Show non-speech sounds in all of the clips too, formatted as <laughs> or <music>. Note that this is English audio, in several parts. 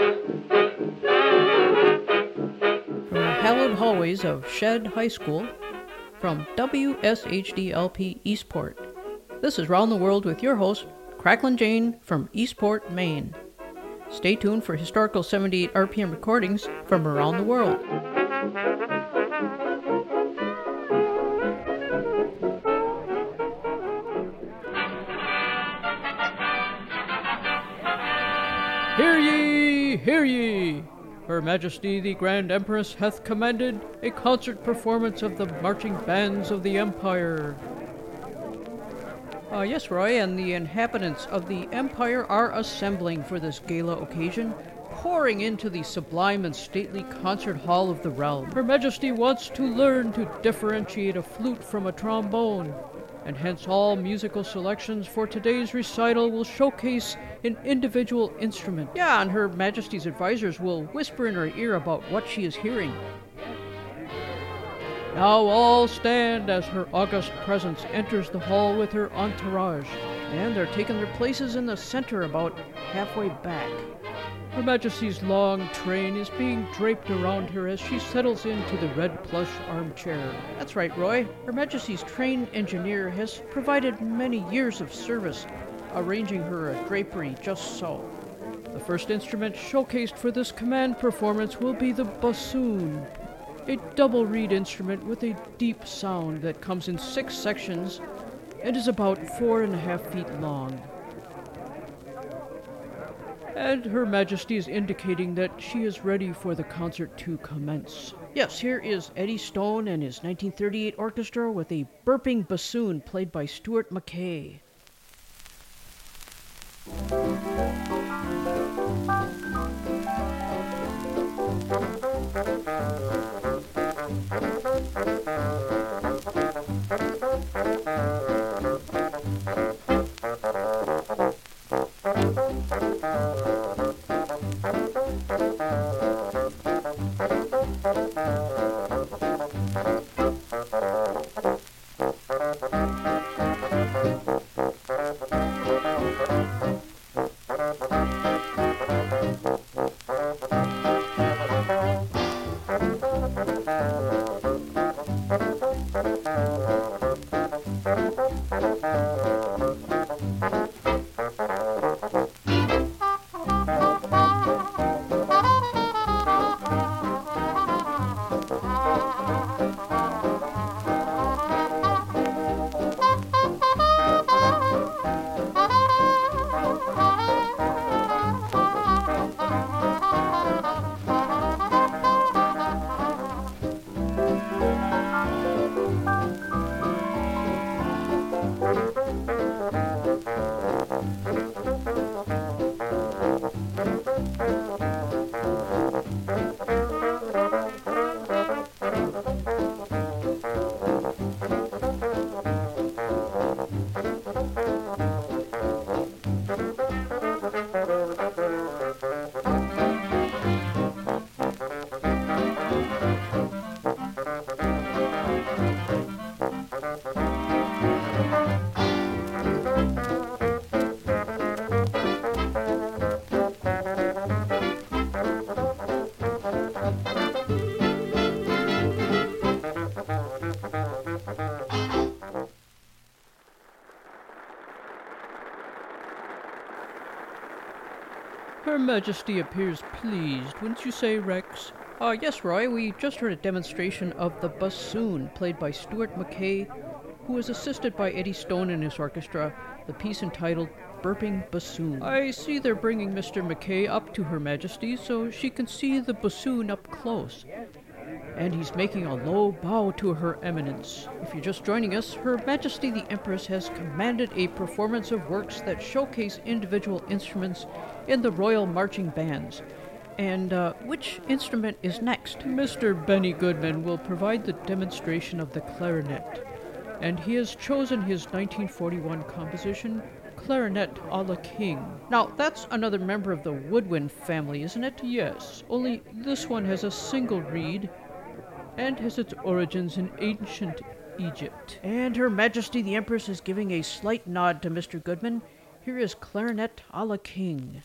From the hallowed hallways of Shead High School, from WSHDLP Eastport, this is Round the World with your host, Cracklin Jane from Eastport, Maine. Stay tuned for historical 78 RPM recordings from around the world. Hear ye! Her Majesty the Grand Empress hath commanded a concert performance of the marching bands of the Empire. Uh, yes, Roy, and the inhabitants of the Empire are assembling for this gala occasion, pouring into the sublime and stately concert hall of the realm. Her Majesty wants to learn to differentiate a flute from a trombone, and hence all musical selections for today's recital will showcase an individual instrument. Yeah, and Her Majesty's advisors will whisper in her ear about what she is hearing. Now all stand as her august presence enters the hall with her entourage, and they're taking their places in the center about halfway back. Her Majesty's long train is being draped around her as she settles into the red plush armchair. That's right, Roy. Her Majesty's train engineer has provided many years of service, arranging her a drapery just so. The first instrument showcased for this command performance will be the bassoon, a double reed instrument with a deep sound that comes in six sections and is about four and a half feet long and Her Majesty is indicating that she is ready for the concert to commence. Yes, here is Eddie Stone and his 1938 orchestra with a burping bassoon played by Stuart McKay. Her Majesty appears pleased, wouldn't you say, Rex? Uh, yes, Roy, we just heard a demonstration of the bassoon played by Stuart McKay, who was assisted by Eddie Stone and his orchestra, the piece entitled Burping Bassoon. I see they're bringing Mr. McKay up to Her Majesty so she can see the bassoon up close and he's making a low bow to Her Eminence. If you're just joining us, Her Majesty the Empress has commanded a performance of works that showcase individual instruments in the royal marching bands. And uh, which instrument is next? Mr. Benny Goodman will provide the demonstration of the clarinet, and he has chosen his 1941 composition, Clarinet a la King. Now, that's another member of the woodwind family, isn't it? Yes, only this one has a single reed and has its origins in ancient Egypt. And Her Majesty the Empress is giving a slight nod to Mr. Goodman. Here is Clarinet a la King.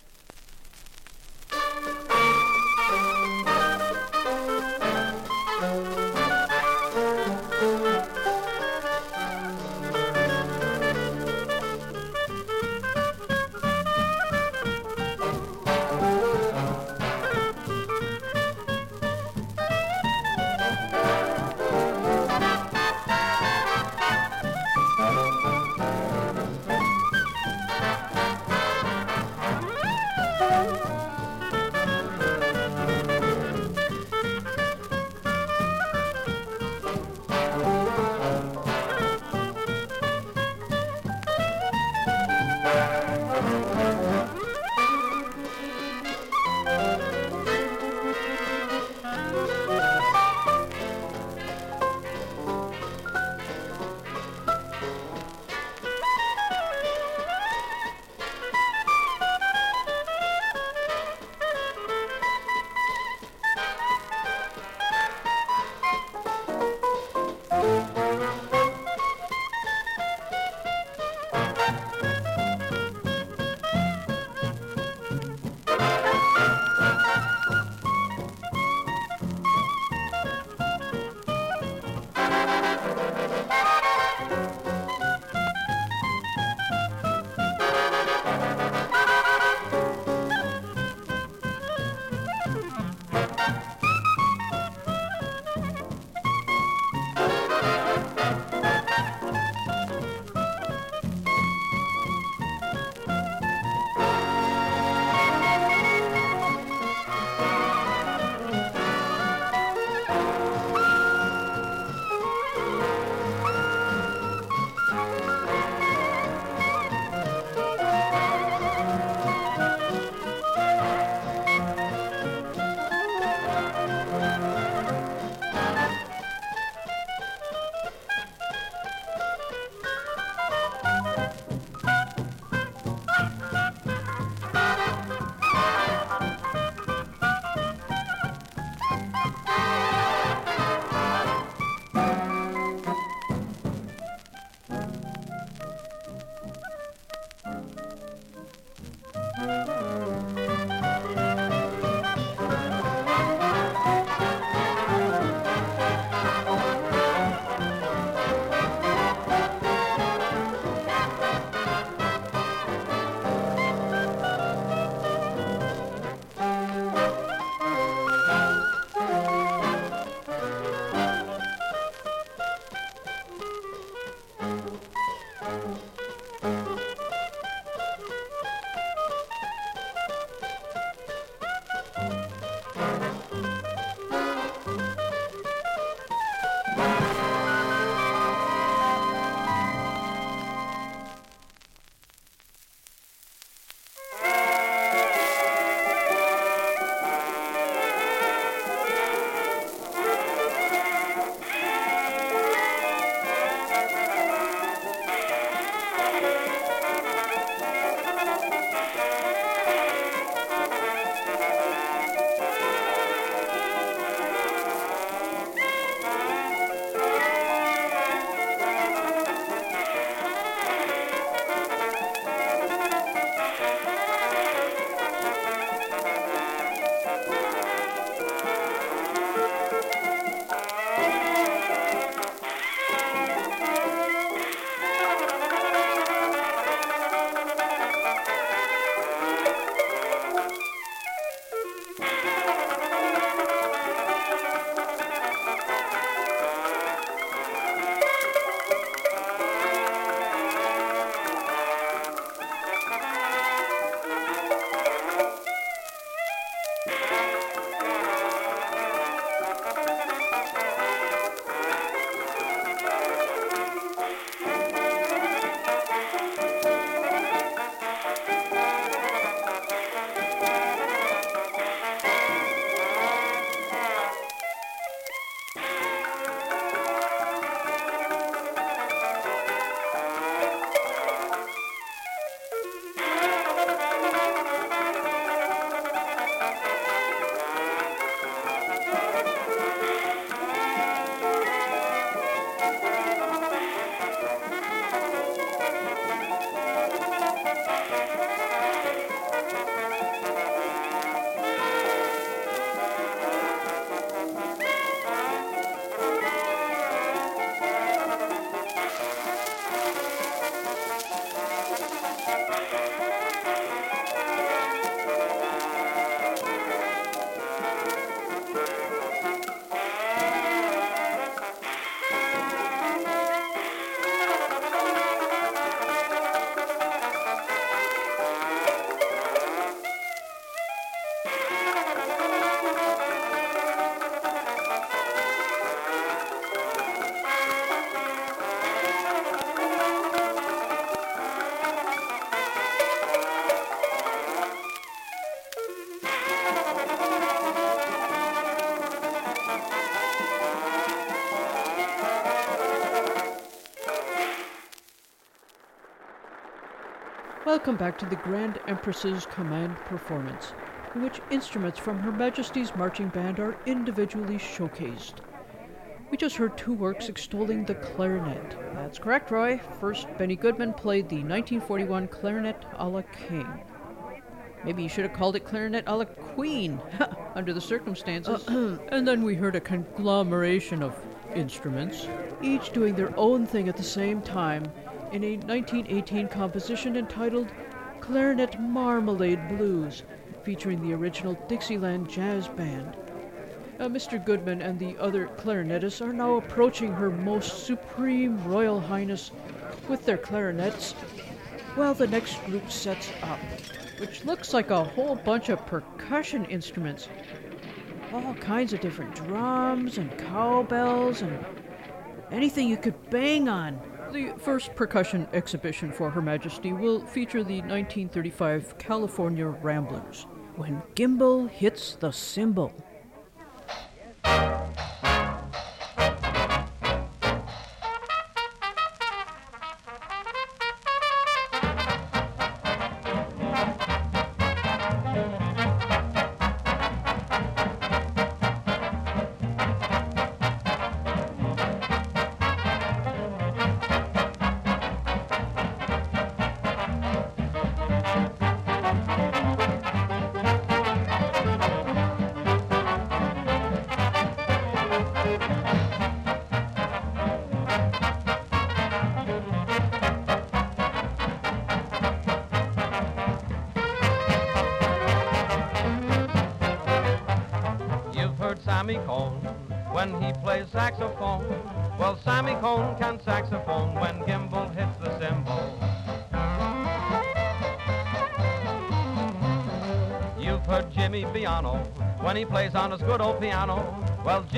Welcome back to the Grand Empress's Command performance, in which instruments from Her Majesty's Marching Band are individually showcased. We just heard two works extolling the clarinet. That's correct, Roy. First, Benny Goodman played the 1941 Clarinet a la King. Maybe you should have called it Clarinet a la Queen, <laughs> under the circumstances. Uh, uh, and then we heard a conglomeration of instruments, each doing their own thing at the same time, in a 1918 composition entitled Clarinet Marmalade Blues, featuring the original Dixieland Jazz Band. Uh, Mr. Goodman and the other clarinetists are now approaching Her Most Supreme Royal Highness with their clarinets, while the next group sets up, which looks like a whole bunch of percussion instruments. All kinds of different drums and cowbells and anything you could bang on. The first percussion exhibition for Her Majesty will feature the 1935 California Ramblers. When Gimbal hits the cymbal.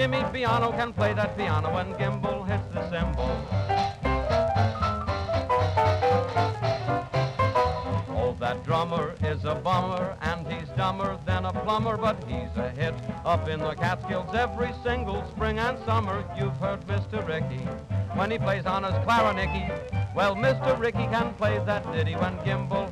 Jimmy Piano can play that piano when Gimbal hits the cymbal. Oh, that drummer is a bummer and he's dumber than a plumber, but he's a hit up in the Catskills every single spring and summer. You've heard Mr. Ricky when he plays on his clarinet. Well, Mr. Ricky can play that ditty when Gimbal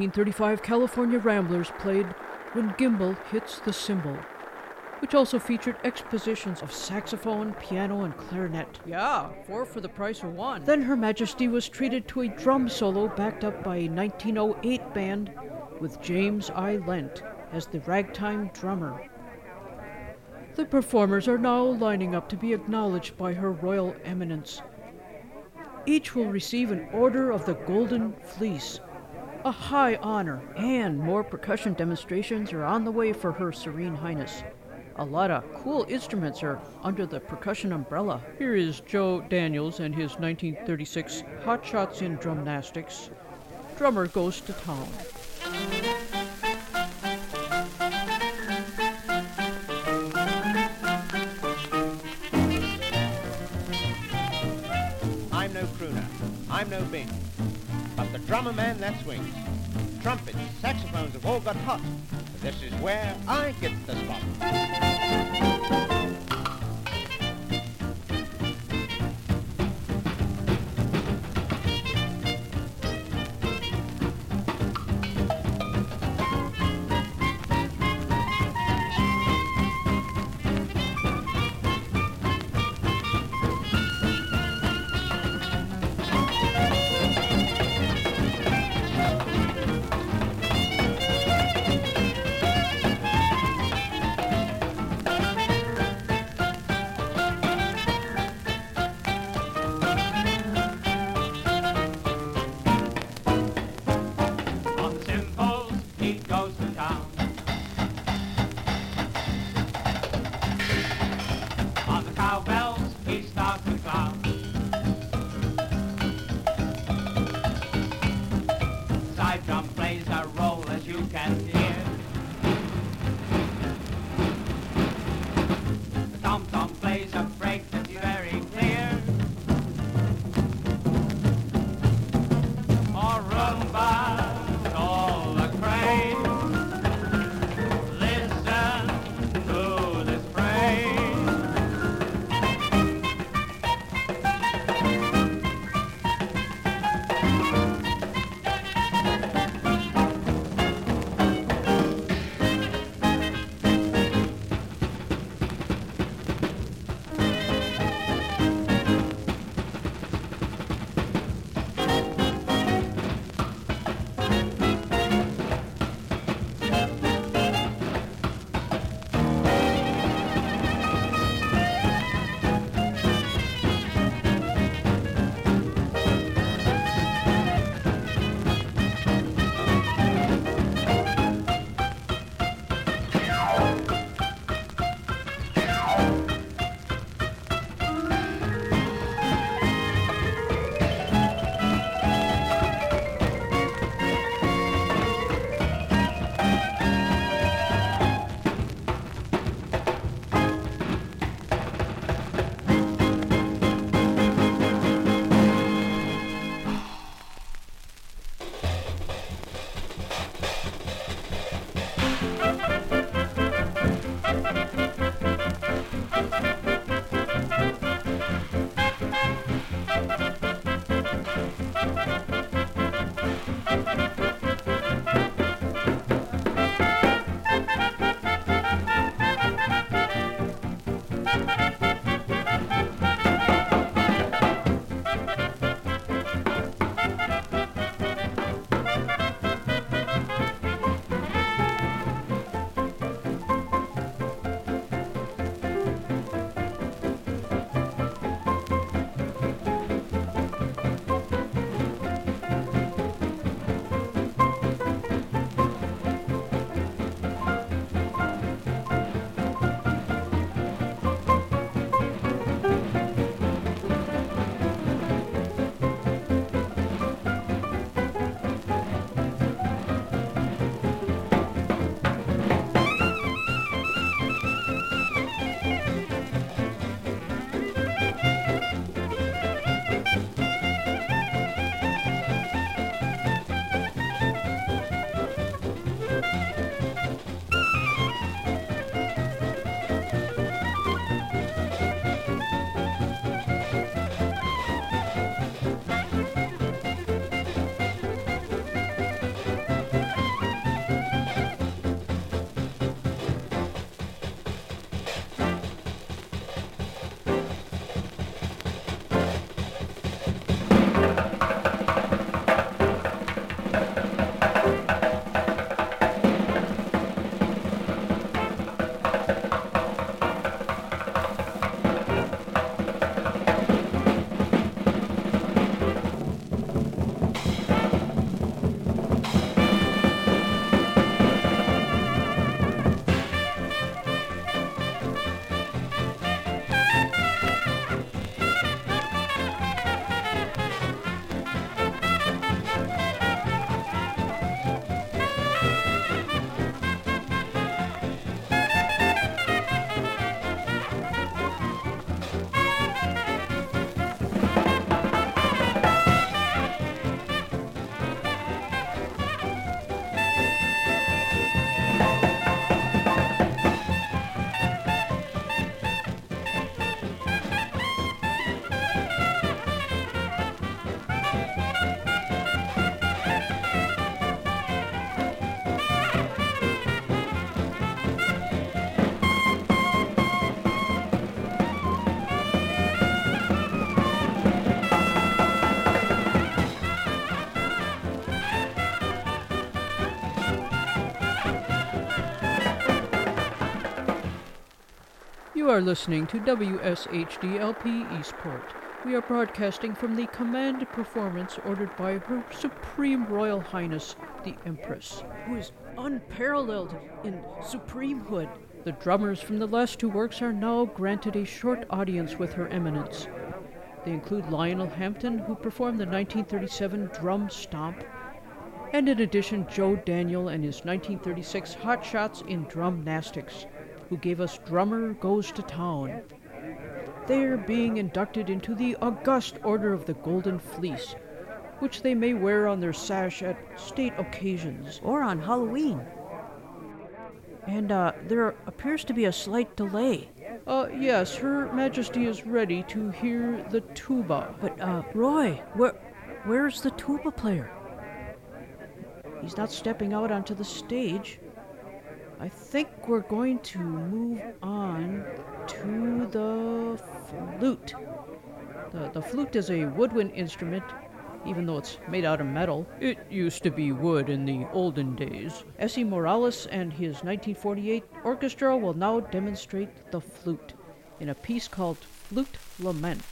1935 California Ramblers played When Gimbal Hits the Cymbal, which also featured expositions of saxophone, piano, and clarinet. Yeah, four for the price of one. Then Her Majesty was treated to a drum solo backed up by a 1908 band with James I. Lent as the ragtime drummer. The performers are now lining up to be acknowledged by Her Royal Eminence. Each will receive an Order of the Golden Fleece, a high honor, and more percussion demonstrations are on the way for Her Serene Highness. A lot of cool instruments are under the percussion umbrella. Here is Joe Daniels and his 1936 Hot Shots in Drumnastics. Drummer goes to town. Hot. This is where I get are listening to WSHDLP Eastport. We are broadcasting from the command performance ordered by Her Supreme Royal Highness the Empress, who is unparalleled in supremehood. The drummers from the last two works are now granted a short audience with Her Eminence. They include Lionel Hampton, who performed the 1937 Drum Stomp, and in addition, Joe Daniel and his 1936 Hot Shots in Drumnastics, who gave us Drummer Goes to Town. They are being inducted into the august Order of the Golden Fleece, which they may wear on their sash at state occasions. Or on Halloween. And uh, there appears to be a slight delay. Uh, yes, Her Majesty is ready to hear the tuba. But, uh, Roy, where, where's the tuba player? He's not stepping out onto the stage. I think we're going to move on to the flute. The, the flute is a woodwind instrument even though it's made out of metal. It used to be wood in the olden days. Esy Morales and his 1948 orchestra will now demonstrate the flute in a piece called Flute Lament.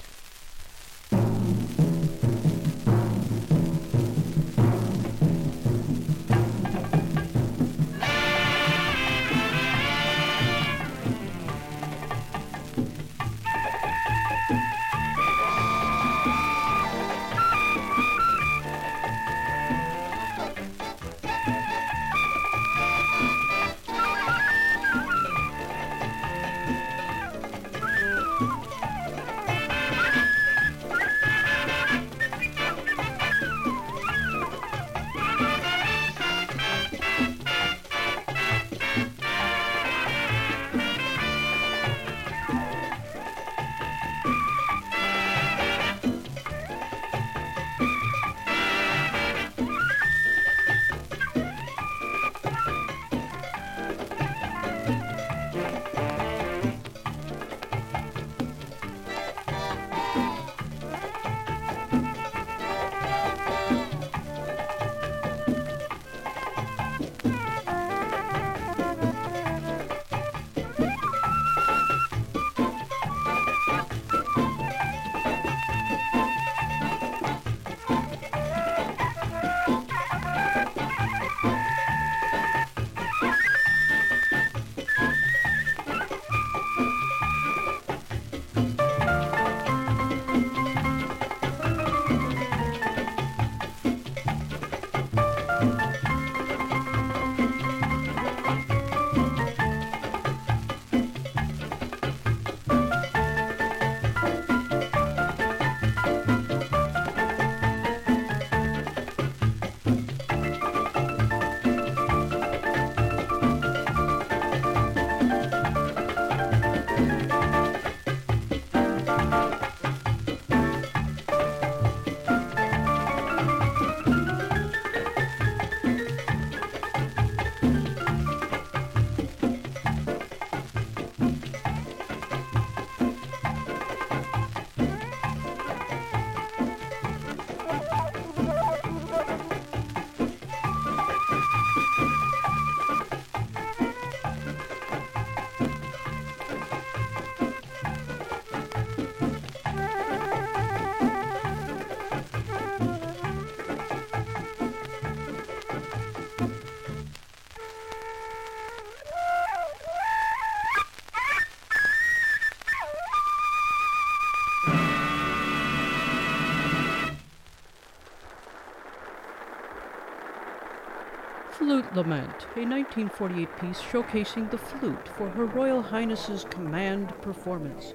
Flute Lament, a 1948 piece showcasing the flute for Her Royal Highness's command performance.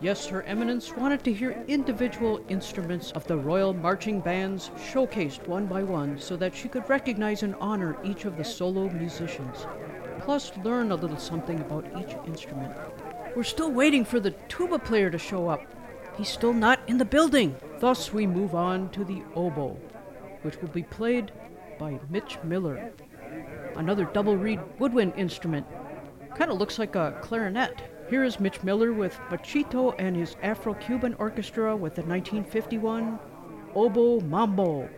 Yes, Her Eminence wanted to hear individual instruments of the royal marching bands showcased one by one so that she could recognize and honor each of the solo musicians, plus learn a little something about each instrument. We're still waiting for the tuba player to show up. He's still not in the building. Thus, we move on to the oboe, which will be played by Mitch Miller. Another double reed woodwind instrument. Kind of looks like a clarinet. Here is Mitch Miller with Machito and his Afro Cuban Orchestra with the 1951 Oboe Mambo.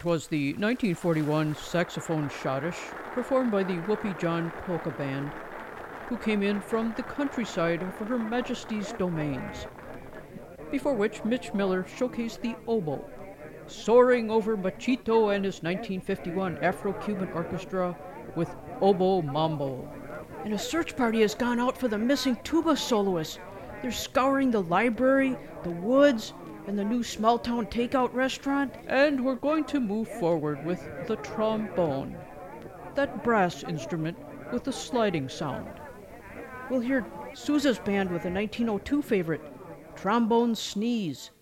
That was the 1941 saxophone schottische performed by the Whoopee John Polka Band, who came in from the countryside of Her Majesty's domains. Before which, Mitch Miller showcased the oboe, soaring over Machito and his 1951 Afro Cuban orchestra with Oboe Mambo. And a search party has gone out for the missing tuba soloist. They're scouring the library, the woods, and the new small town takeout restaurant. And we're going to move forward with the trombone, that brass instrument with the sliding sound. We'll hear Sousa's band with a 1902 favorite, Trombone Sneeze.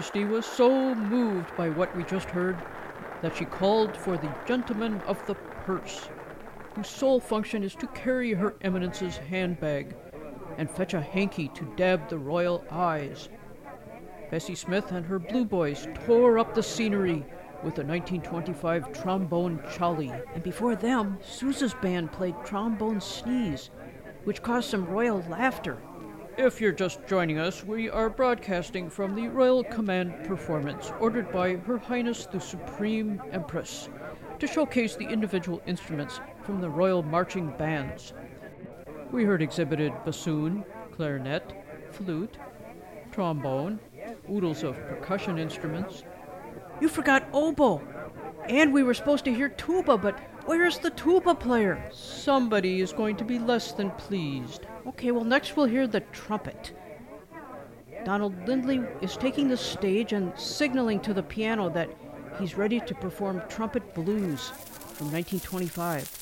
Majesty was so moved by what we just heard that she called for the gentleman of the purse, whose sole function is to carry Her Eminence's handbag and fetch a hanky to dab the royal eyes. Bessie Smith and her Blue Boys tore up the scenery with the 1925 trombone Cholly. And before them, Sousa's band played Trombone Sneeze, which caused some royal laughter. If you're just joining us, we are broadcasting from the Royal Command performance ordered by Her Highness the Supreme Empress to showcase the individual instruments from the royal marching bands. We heard exhibited bassoon, clarinet, flute, trombone, oodles of percussion instruments. You forgot oboe. And we were supposed to hear tuba, but where's the tuba player? Somebody is going to be less than pleased. Okay, well, next we'll hear the trumpet. Donald Lindley is taking the stage and signaling to the piano that he's ready to perform Trumpet Blues from 1925.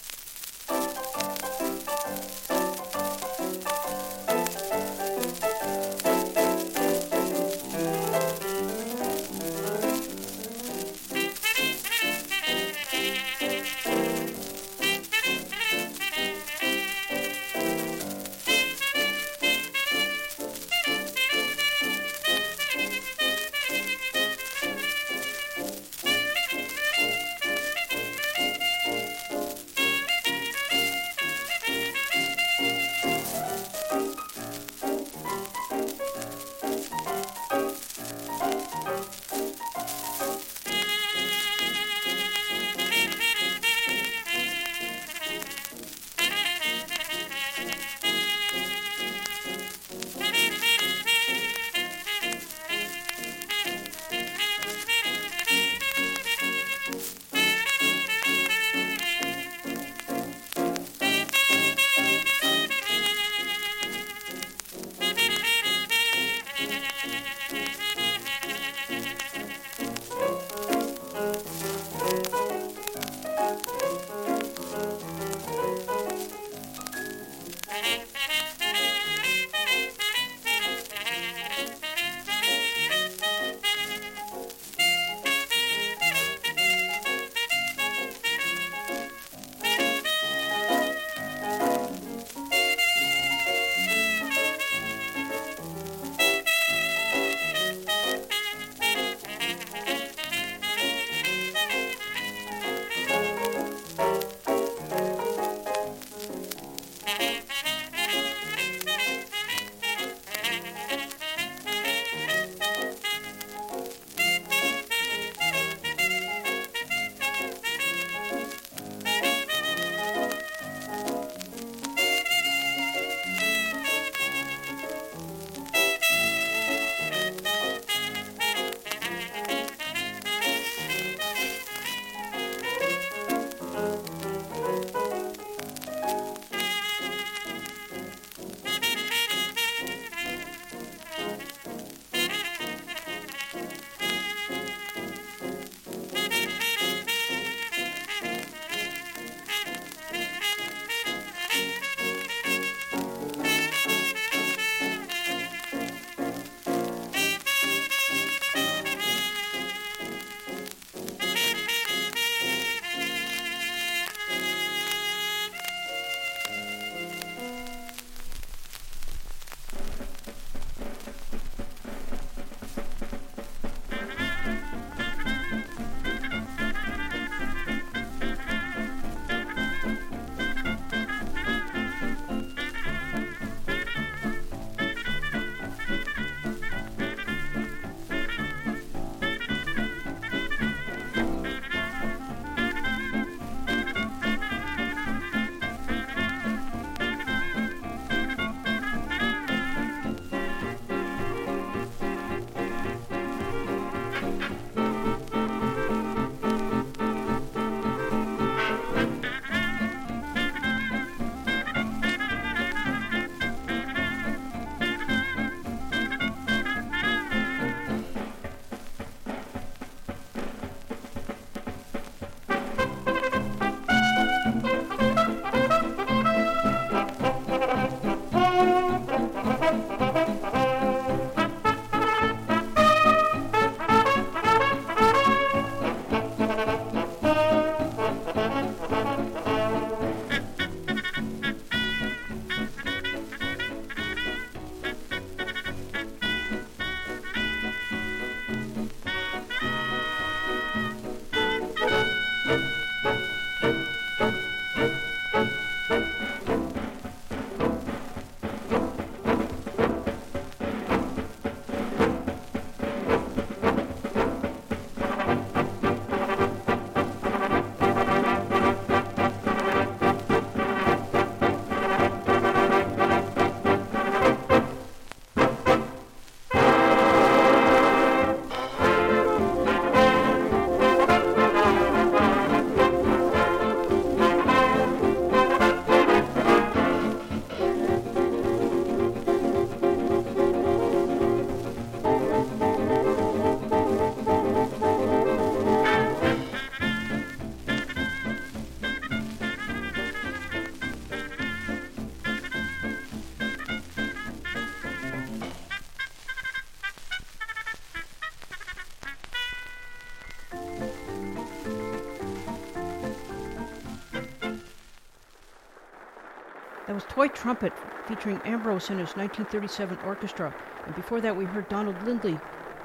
Toy Trumpet featuring Ambrose and his 1937 orchestra. And before that, we heard Donald Lindley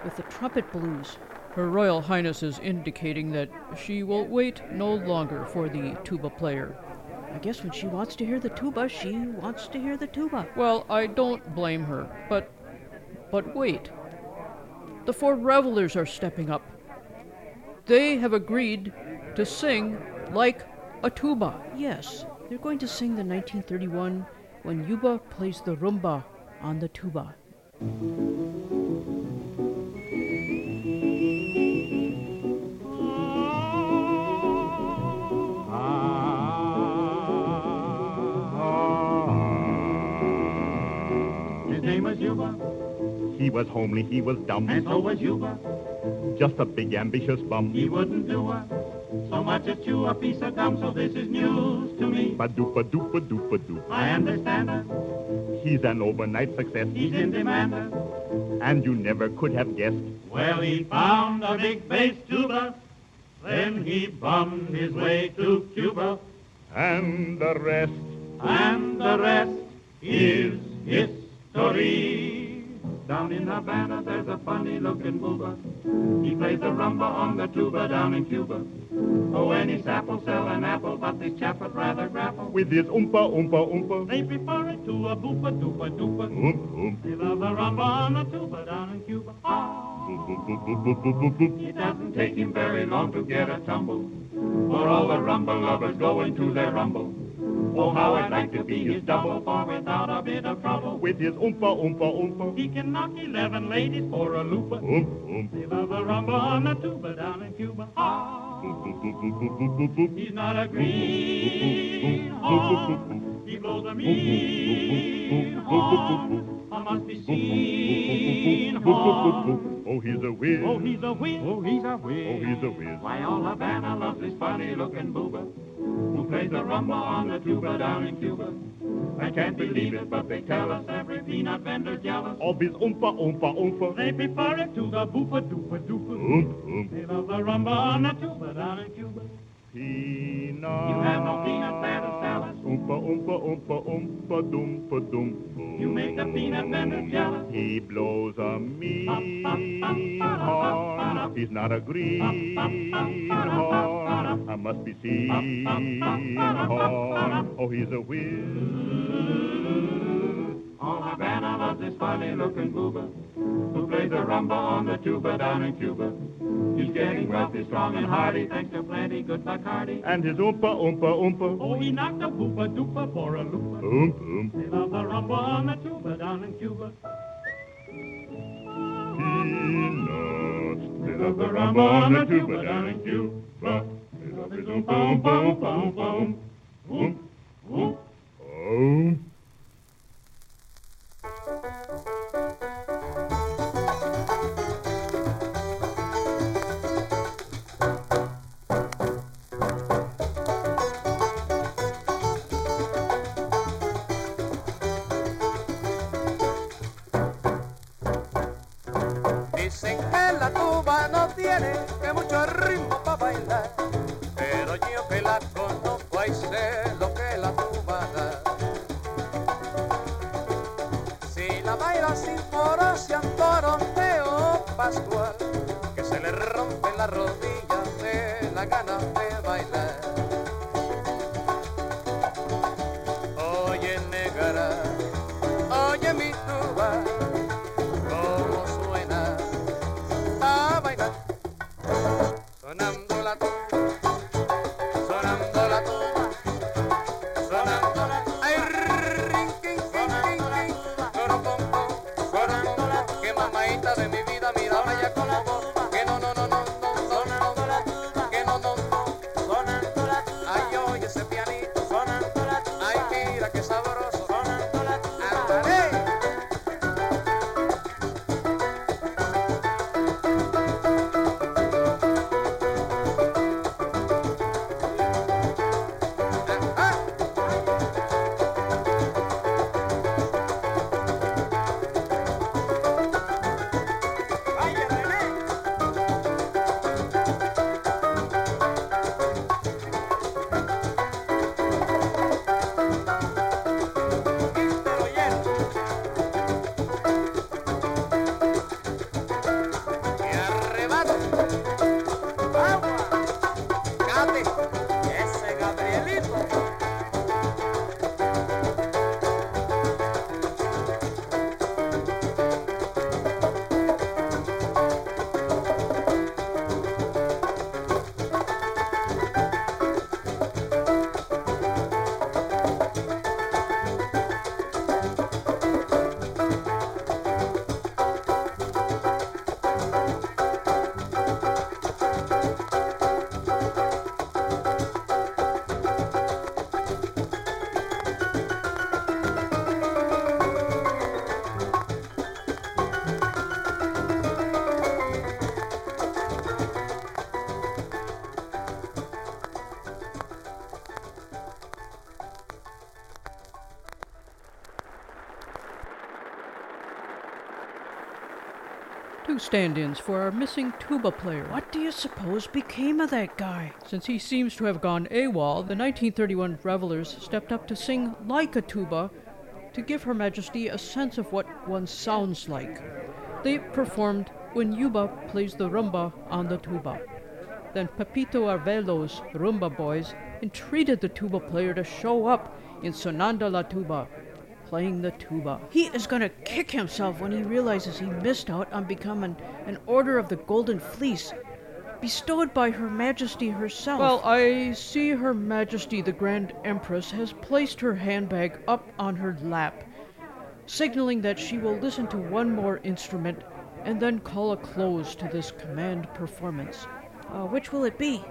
with the Trumpet Blues. Her Royal Highness is indicating that she will wait no longer for the tuba player. I guess when she wants to hear the tuba, she wants to hear the tuba. Well, I don't blame her, but. But wait. The four revelers are stepping up. They have agreed to sing like a tuba. Yes, they're going to sing the 1931 when Yuba plays the rumba on the tuba. His name was Yuba. He was homely, he was dumb. And so was Yuba. Just a big ambitious bum. He wouldn't do a so much as chew a piece of gum, so this is news to me. Ba-doopa doopa doopa doop. I understand her. He's an overnight success. He's in demand. And you never could have guessed. Well, he found a big bass tuba. Then he bummed his way to Cuba. And the rest. And the rest is history. Down in Havana, there's a funny-looking booba. He plays the rumba on the tuba down in Cuba. Oh, any sap'll sell an apple, but this chap would rather grapple with his oompa oompa oompa. They prefer it to a boopa doopa doopa. Oomp oomp. They love the rumba on the tuba down in Cuba. Ah. It doesn't take him very long to get a tumble, for all the rumba lovers go into their rumble. Oh, how I'd like to be his double, for without a bit of trouble, with his oompa oompa oompa, he can knock eleven ladies for a loopa. Oomp oomp. They love the rumba on the tuba down in Cuba. Ah. He's not a greenhorn. He blows a mean horn. I must be seen horn. Oh, he's a oh, whiz. Oh, he's a whiz. Oh, he's a whiz. Oh, he's a whiz. Why, all Havana loves this funny-looking booba who plays the rumba on the tuba down in Cuba. I can't believe it, but they tell us every peanut vendor jealous of his oompa oompa oompa. They prefer it to the boopa doopa doopa. Oomp oomp. They love the rumba on the tuba down in Cuba. Peanut. You have no to sell us. Oompa oompa oompa oompa doompa doompa. You make the peanut vendors jealous. He blows a mean horn. He's not a green horn. I must be seen horn. Oh, he's a whiz. All Havana loves this funny-looking booba who plays the rumba on the tuba down in Cuba. He's getting wealthy, strong, and hearty thanks to plenty good Bacardi. And his oompa oompa oompa. Oh, he knocked a boopa doopa for a loopa. Oomp oomp. They love the rumba on the tuba down in Cuba. Peanuts. They love the rumba on the tuba down in Cuba. They love his oompa oompa oompa oompa oomp. Oomp oomp. Oomp. La tuba no tiene que mucho ritmo para bailar, pero yo que la conozco ahí sé lo que la tuba da. Si la baila sin sin toroteo pascual, que se le rompen las rodillas de la gana stand ins for our missing tuba player. What do you suppose became of that guy? Since he seems to have gone AWOL, the 1931 revelers stepped up to sing like a tuba to give Her Majesty a sense of what one sounds like. They performed When Yuba Plays the Rumba on the Tuba. Then Pepito Arvelo's Rumba Boys entreated the tuba player to show up in Sonanda la Tuba, playing the tuba. He is gonna kick himself when he realizes he missed out on becoming an Order of the Golden Fleece, bestowed by Her Majesty herself. Well, I see Her Majesty the Grand Empress has placed her handbag up on her lap, signaling that she will listen to one more instrument and then call a close to this command performance. uh, which will it be?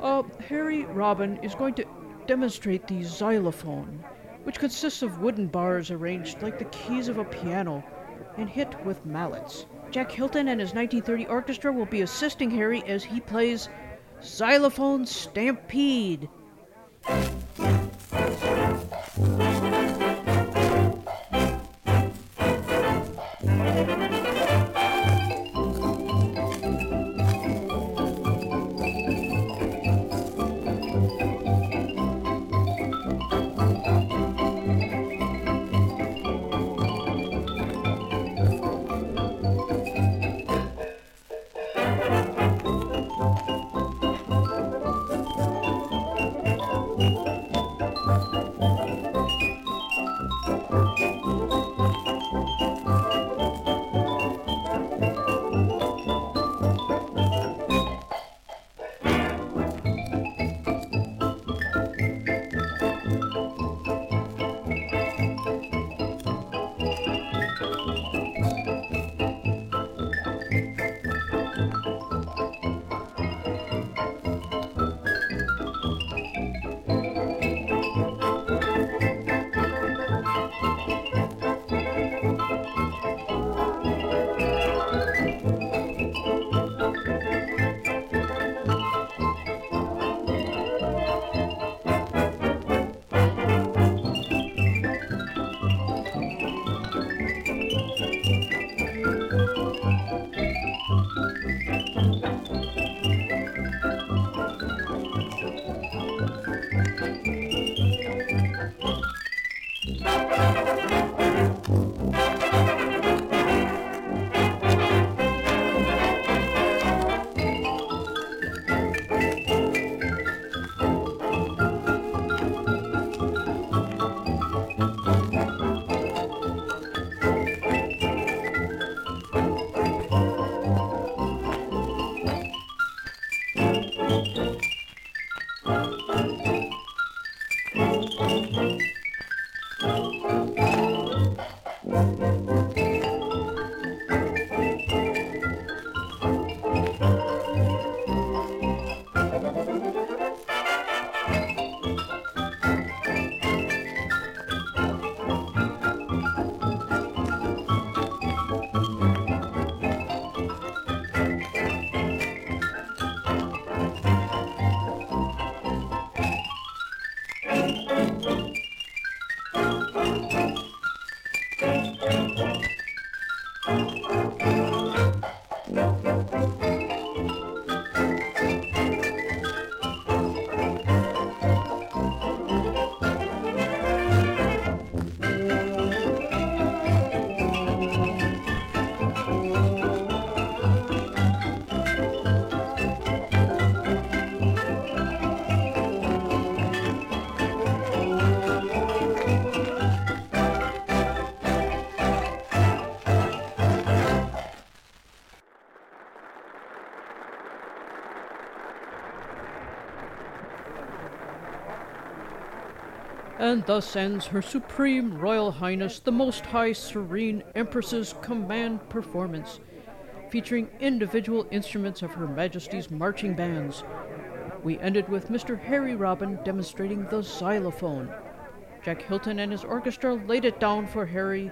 Uh, Harry Robin is going to demonstrate the xylophone, which consists of wooden bars arranged like the keys of a piano and hit with mallets. Jack Hylton and his 1930 orchestra will be assisting Harry as he plays Xylophone Stampede. And thus ends Her Supreme Royal Highness the Most High Serene Empress's command performance, featuring individual instruments of Her Majesty's marching bands. We ended with Mr. Harry Robin demonstrating the xylophone. Jack Hylton and his orchestra laid it down for Harry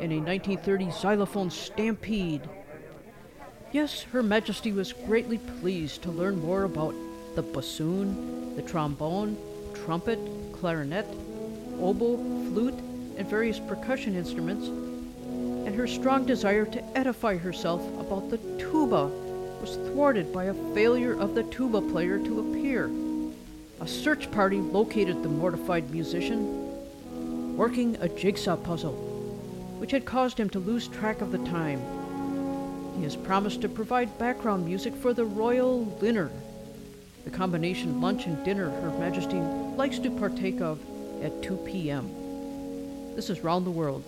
in a 1930 xylophone stampede. Yes, Her Majesty was greatly pleased to learn more about the bassoon, the trombone, trumpet, clarinet, oboe, flute, and various percussion instruments, and her strong desire to edify herself about the tuba was thwarted by a failure of the tuba player to appear. A search party located the mortified musician, working a jigsaw puzzle, which had caused him to lose track of the time. He has promised to provide background music for the royal dinner, the combination lunch and dinner Her Majesty likes to partake of at 2 p.m. This is Round the World.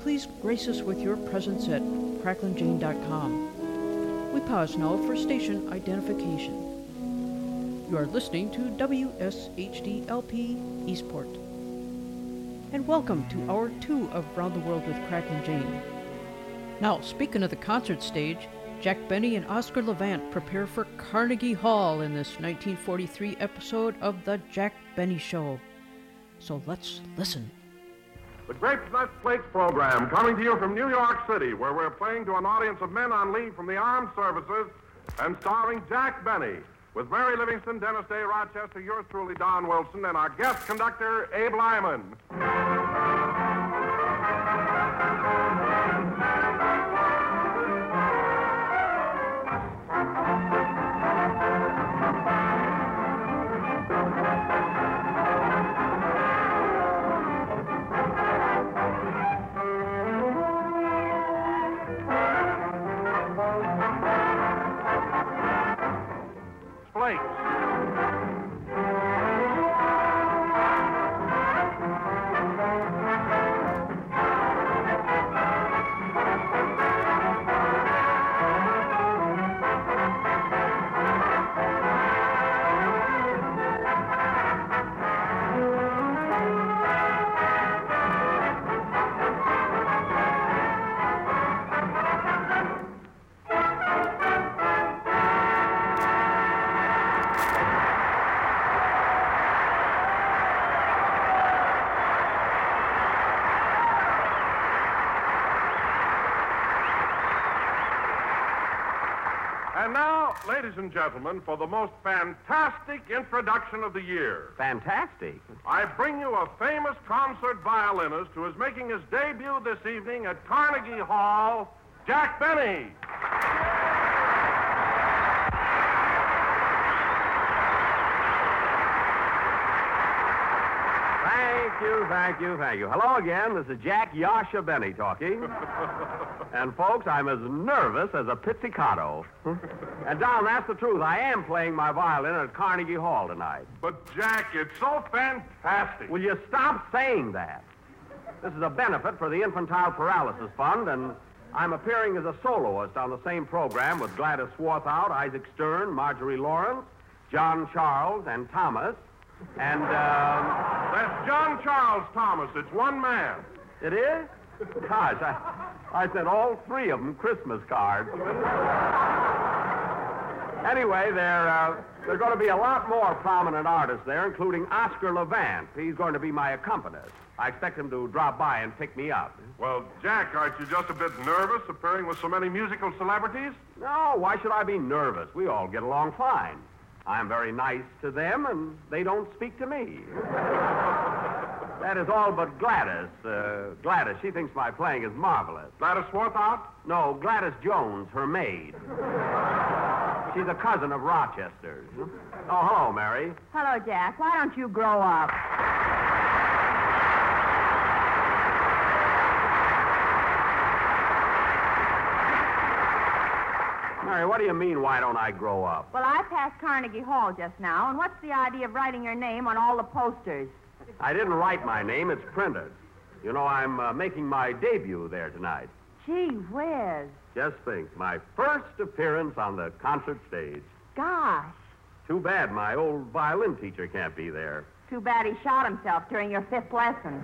Please grace us with your presence at cracklinjane.com. We pause now for station identification. You are listening to WSHDLP Eastport. And welcome to hour two of Round the World with Cracklin' Jane. Now, speaking of the concert stage, Jack Benny and Oscar Levant prepare for Carnegie Hall in this 1943 episode of The Jack Benny Show. So let's listen. The Grapes Nuts Flakes program coming to you from New York City, where we're playing to an audience of men on leave from the armed services and starring Jack Benny, with Mary Livingstone, Dennis Day, Rochester, yours truly, Don Wilson, and our guest conductor, Abe Lyman. Ladies and gentlemen, for the most fantastic introduction of the year, Fantastic. I bring you a famous concert violinist who is making his debut this evening at Carnegie Hall, Jack Benny. Thank you, thank you, thank you. Hello again. This is Jack Yasha Benny talking. <laughs> and folks, I'm as nervous as a pizzicato. and Don, that's the truth. I am playing my violin at Carnegie Hall tonight. But, Jack, it's so fantastic. Will you stop saying that? This is a benefit for the Infantile Paralysis Fund, and I'm appearing as a soloist on the same program with Gladys Swarthout, Isaac Stern, Marjorie Lawrence, John Charles, and Thomas. And, um, That's John Charles Thomas. It's one man. it is? Gosh, I, I sent all three of them Christmas cards. anyway, there, uh, there are going to be a lot more prominent artists there, including Oscar Levant. He's going to be my accompanist. I expect him to drop by and pick me up. Well, Jack, aren't you just a bit nervous appearing with so many musical celebrities? No, why should I be nervous? We all get along fine. I'm very nice to them, and they don't speak to me. that is all but Gladys. Uh, Gladys, she thinks my playing is marvelous. Gladys Swarthout? No, Gladys Jones, her maid. She's a cousin of Rochester's. Oh, hello, Mary. Hello, Jack. Why don't you grow up? Mary, what do you mean, why don't I grow up? Well, I passed Carnegie Hall just now, and what's the idea of writing your name on all the posters? I didn't write my name, it's printed. You know, I'm uh, making my debut there tonight. Gee whiz. Just think, my first appearance on the concert stage. Gosh. Too bad my old violin teacher can't be there. Too bad he shot himself during your fifth lesson.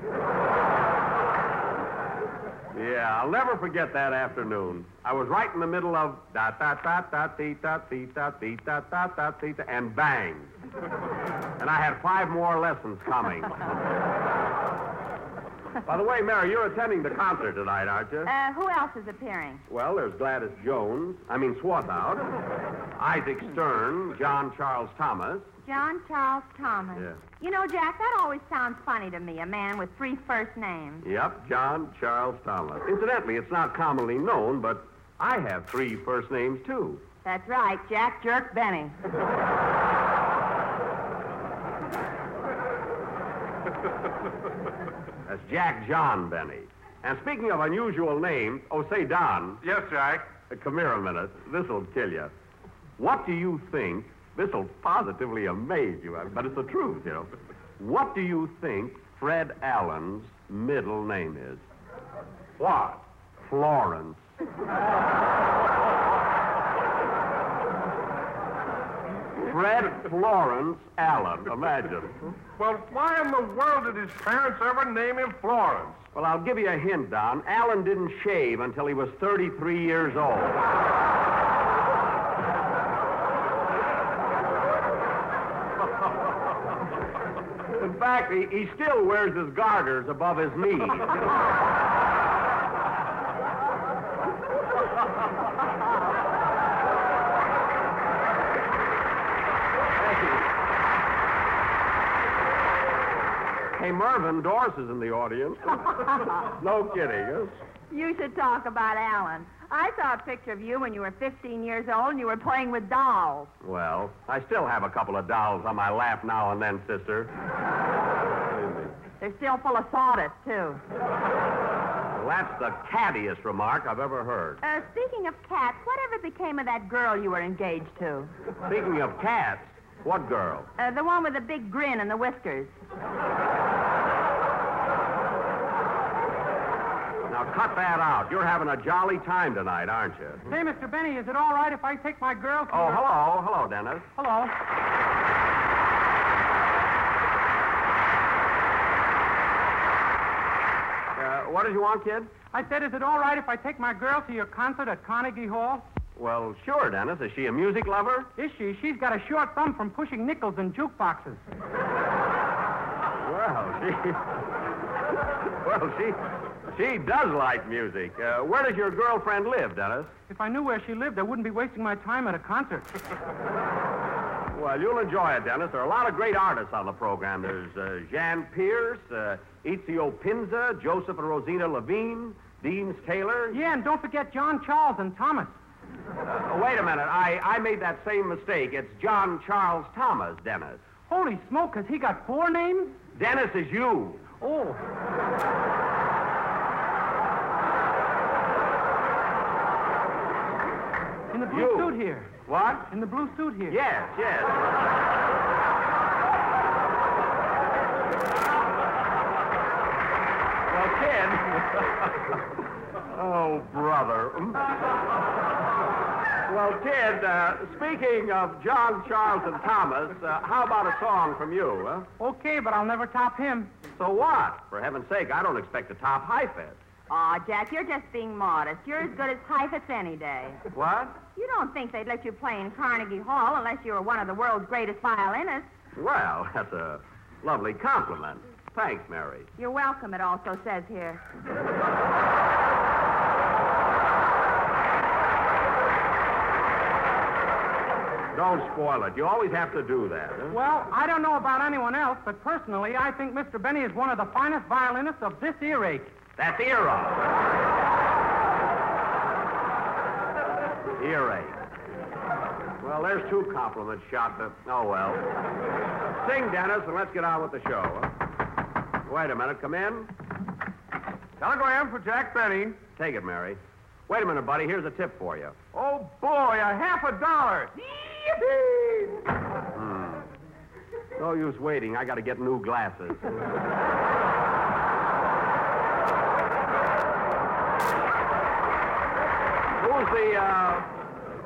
Yeah, I'll never forget that afternoon. I was right in the middle of da da da da da da da da da dee da, and bang. and I had five more lessons coming. <laughs> By the way, Mary, you're attending the concert tonight, aren't you? Uh, who else is appearing? Well, there's Gladys Jones, I mean Swarthout, <laughs> Isaac Stern, John Charles Thomas. John Charles Thomas. Yeah. You know, Jack, that always sounds funny to me, a man with three first names. Yep, John Charles Thomas. Incidentally, it's not commonly known, but I have three first names, too. That's right, Jack Jerk Benny. <laughs> Jack John Benny. And speaking of unusual names, oh, say, Don. Yes, Jack. Uh, Come here a minute. This'll kill you. What do you think? This'll positively amaze you, uh, but it's the truth, you know. What do you think Fred Allen's middle name is? What? Florence. <laughs> Fred Florence Allen. Imagine. Well, why in the world did his parents ever name him Florence? Well, I'll give you a hint, Don. Allen didn't shave until he was 33 years old. <laughs> In fact, he, he still wears his garters above his knees. <laughs> Hey, Mervyn Doris is in the audience. <laughs> no kidding. Huh? You should talk about Alan. I saw a picture of you when you were 15 years old and you were playing with dolls. Well, I still have a couple of dolls on my lap now and then, sister. They're still full of sawdust, too. Well, that's the cattiest remark I've ever heard. Uh, speaking of cats, whatever became of that girl you were engaged to? Speaking of cats, what girl? Uh, the one with the big grin and the whiskers. Now, cut that out. You're having a jolly time tonight, aren't you? Say, Mr. Benny, is it all right if I take my girl to Oh, your- hello. Hello, Dennis. Hello. Uh, what did you want, kid? I said, is it all right if I take my girl to your concert at Carnegie Hall? Well, sure, Dennis. Is she a music lover? Is she? She's got a short thumb from pushing nickels in jukeboxes. Well, she. well, she. She does like music. Uh, where does your girlfriend live, Dennis? If I knew where she lived, I wouldn't be wasting my time at a concert. Well, you'll enjoy it, Dennis. There are a lot of great artists on the program. There's uh, Jan Peerce, uh, Ezio Pinza, Joseph and Rosina Lhévinne, Deems Taylor. Yeah, and don't forget John Charles and Thomas. Uh, wait a minute. I, I made that same mistake. It's John Charles Thomas, Dennis. Holy smoke, has he got four names? Dennis is you. Oh. In the blue You. suit here. What? In the blue suit here. Yes, yes. <laughs> well, kid. <laughs> oh, brother. Well, kid, uh, speaking of John, Charles, and Thomas, uh, how about a song from you, huh? Okay, but I'll never top him. So what? For heaven's sake, I don't expect to top Heifetz. Aw, Jack, you're just being modest. You're as good as Heifetz any day. What? You don't think they'd let you play in Carnegie Hall unless you were one of the world's greatest violinists. Well, <laughs> that's a lovely compliment. Thanks, Mary. You're welcome, it also says here. Don't spoil it. You always have to do that. Huh? Well, I don't know about anyone else, but personally, I think Mr. Benny is one of the finest violinists of this earache. That's era. Earache. Well, there's two compliments shot to. Oh, well. Sing, Dennis, and let's get on with the show. Huh? Wait a minute. Come in. Telegram for Jack Benny. Take it, Mary. Wait a minute, buddy. Here's a tip for you. Oh, boy, a half a dollar. <laughs> Hmm. No use waiting. I got to get new glasses. who's the uh,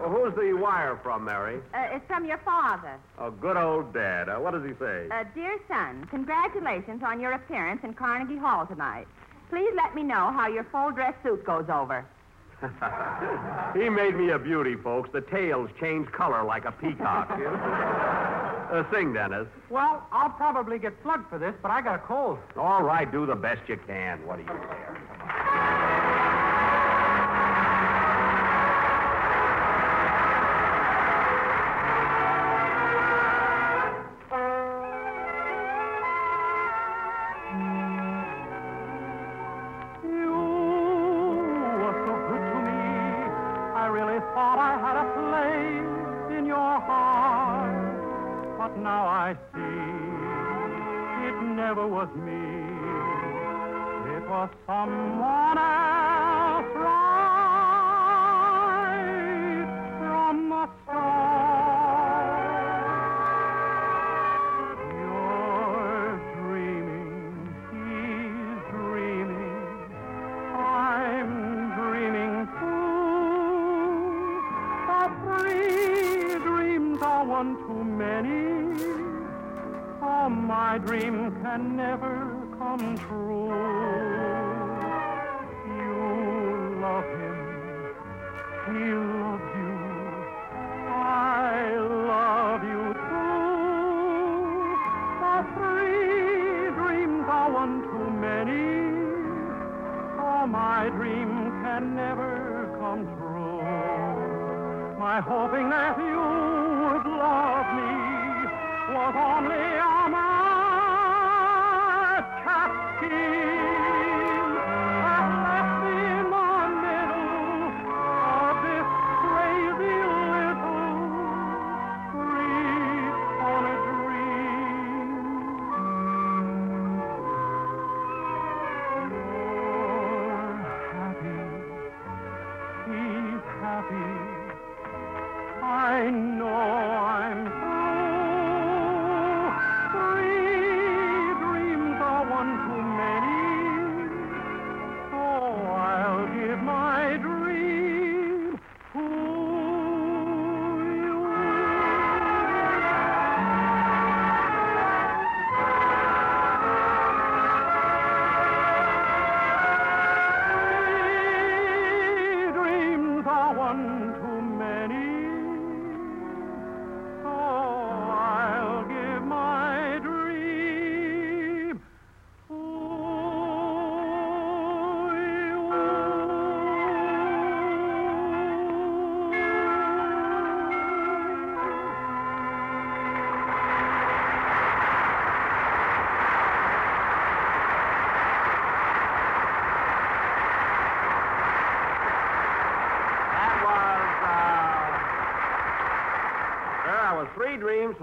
who's the wire from, Mary? Uh, it's from your father. Oh, good old dad. Uh, what does he say? Uh, dear son, congratulations on your appearance in Carnegie Hall tonight. Please let me know how your full dress suit goes over. <laughs> he made me a beauty, folks. The tails change color like a peacock. <laughs> Uh, sing, Dennis. Well, I'll probably get slugged for this, but I got a cold. All right, do the best you can. What do you care?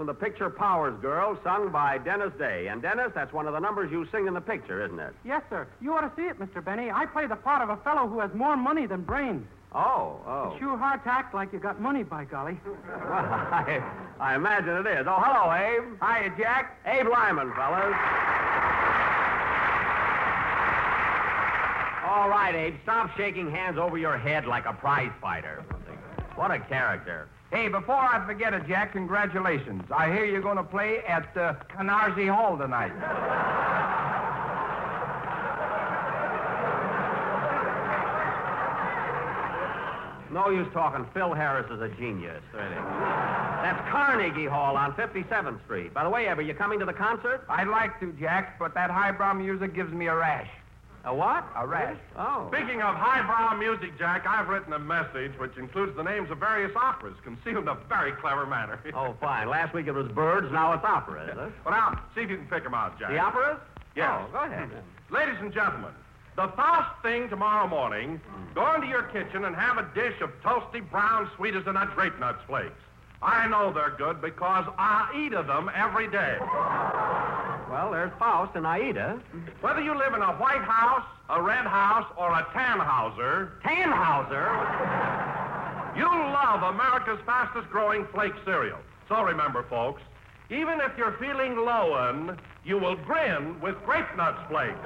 The picture Powers Girl, sung by Dennis Day. And, Dennis, that's one of the numbers you sing in the picture, isn't it? Yes, sir. You ought to see it, Mr. Benny. I play the part of a fellow who has more money than brains. Oh, oh. It's sure hard to act like you got money, by golly. Well, <laughs> I, I imagine it is. Oh, hello, Abe. Hiya, Jack. Abe Lyman, fellas. All right, Abe, stop shaking hands over your head like a prize fighter. What a character. Hey, before I forget it, Jack, congratulations. I hear you're going to play at uh, Canarsie Hall tonight. No use talking. Phil Harris is a genius, really. That's Carnegie Hall on 57th Street. By the way, are you coming to the concert? I'd like to, Jack, but that highbrow music gives me a rash. A what? A rash. Oh. Speaking of highbrow music, Jack, I've written a message which includes the names of various operas, concealed in a very clever manner. <laughs> Oh, fine. Last week it was birds, now it's operas. it? Well, now, see if you can pick them out, Jack. The operas? Yes. Oh, go ahead. Ladies and gentlemen, the first thing tomorrow morning, hmm. go into your kitchen and have a dish of toasty brown sweet as a nut grape nuts flakes. I know they're good because I eat of them every day. Well, there's Faust and Aida. Whether you live in a White House, a Red House, or a Tannhauser, Tannhauser? you'll love America's fastest growing flake cereal. So remember, folks, even if you're feeling lowin', you will grin with grape nuts flakes. <laughs>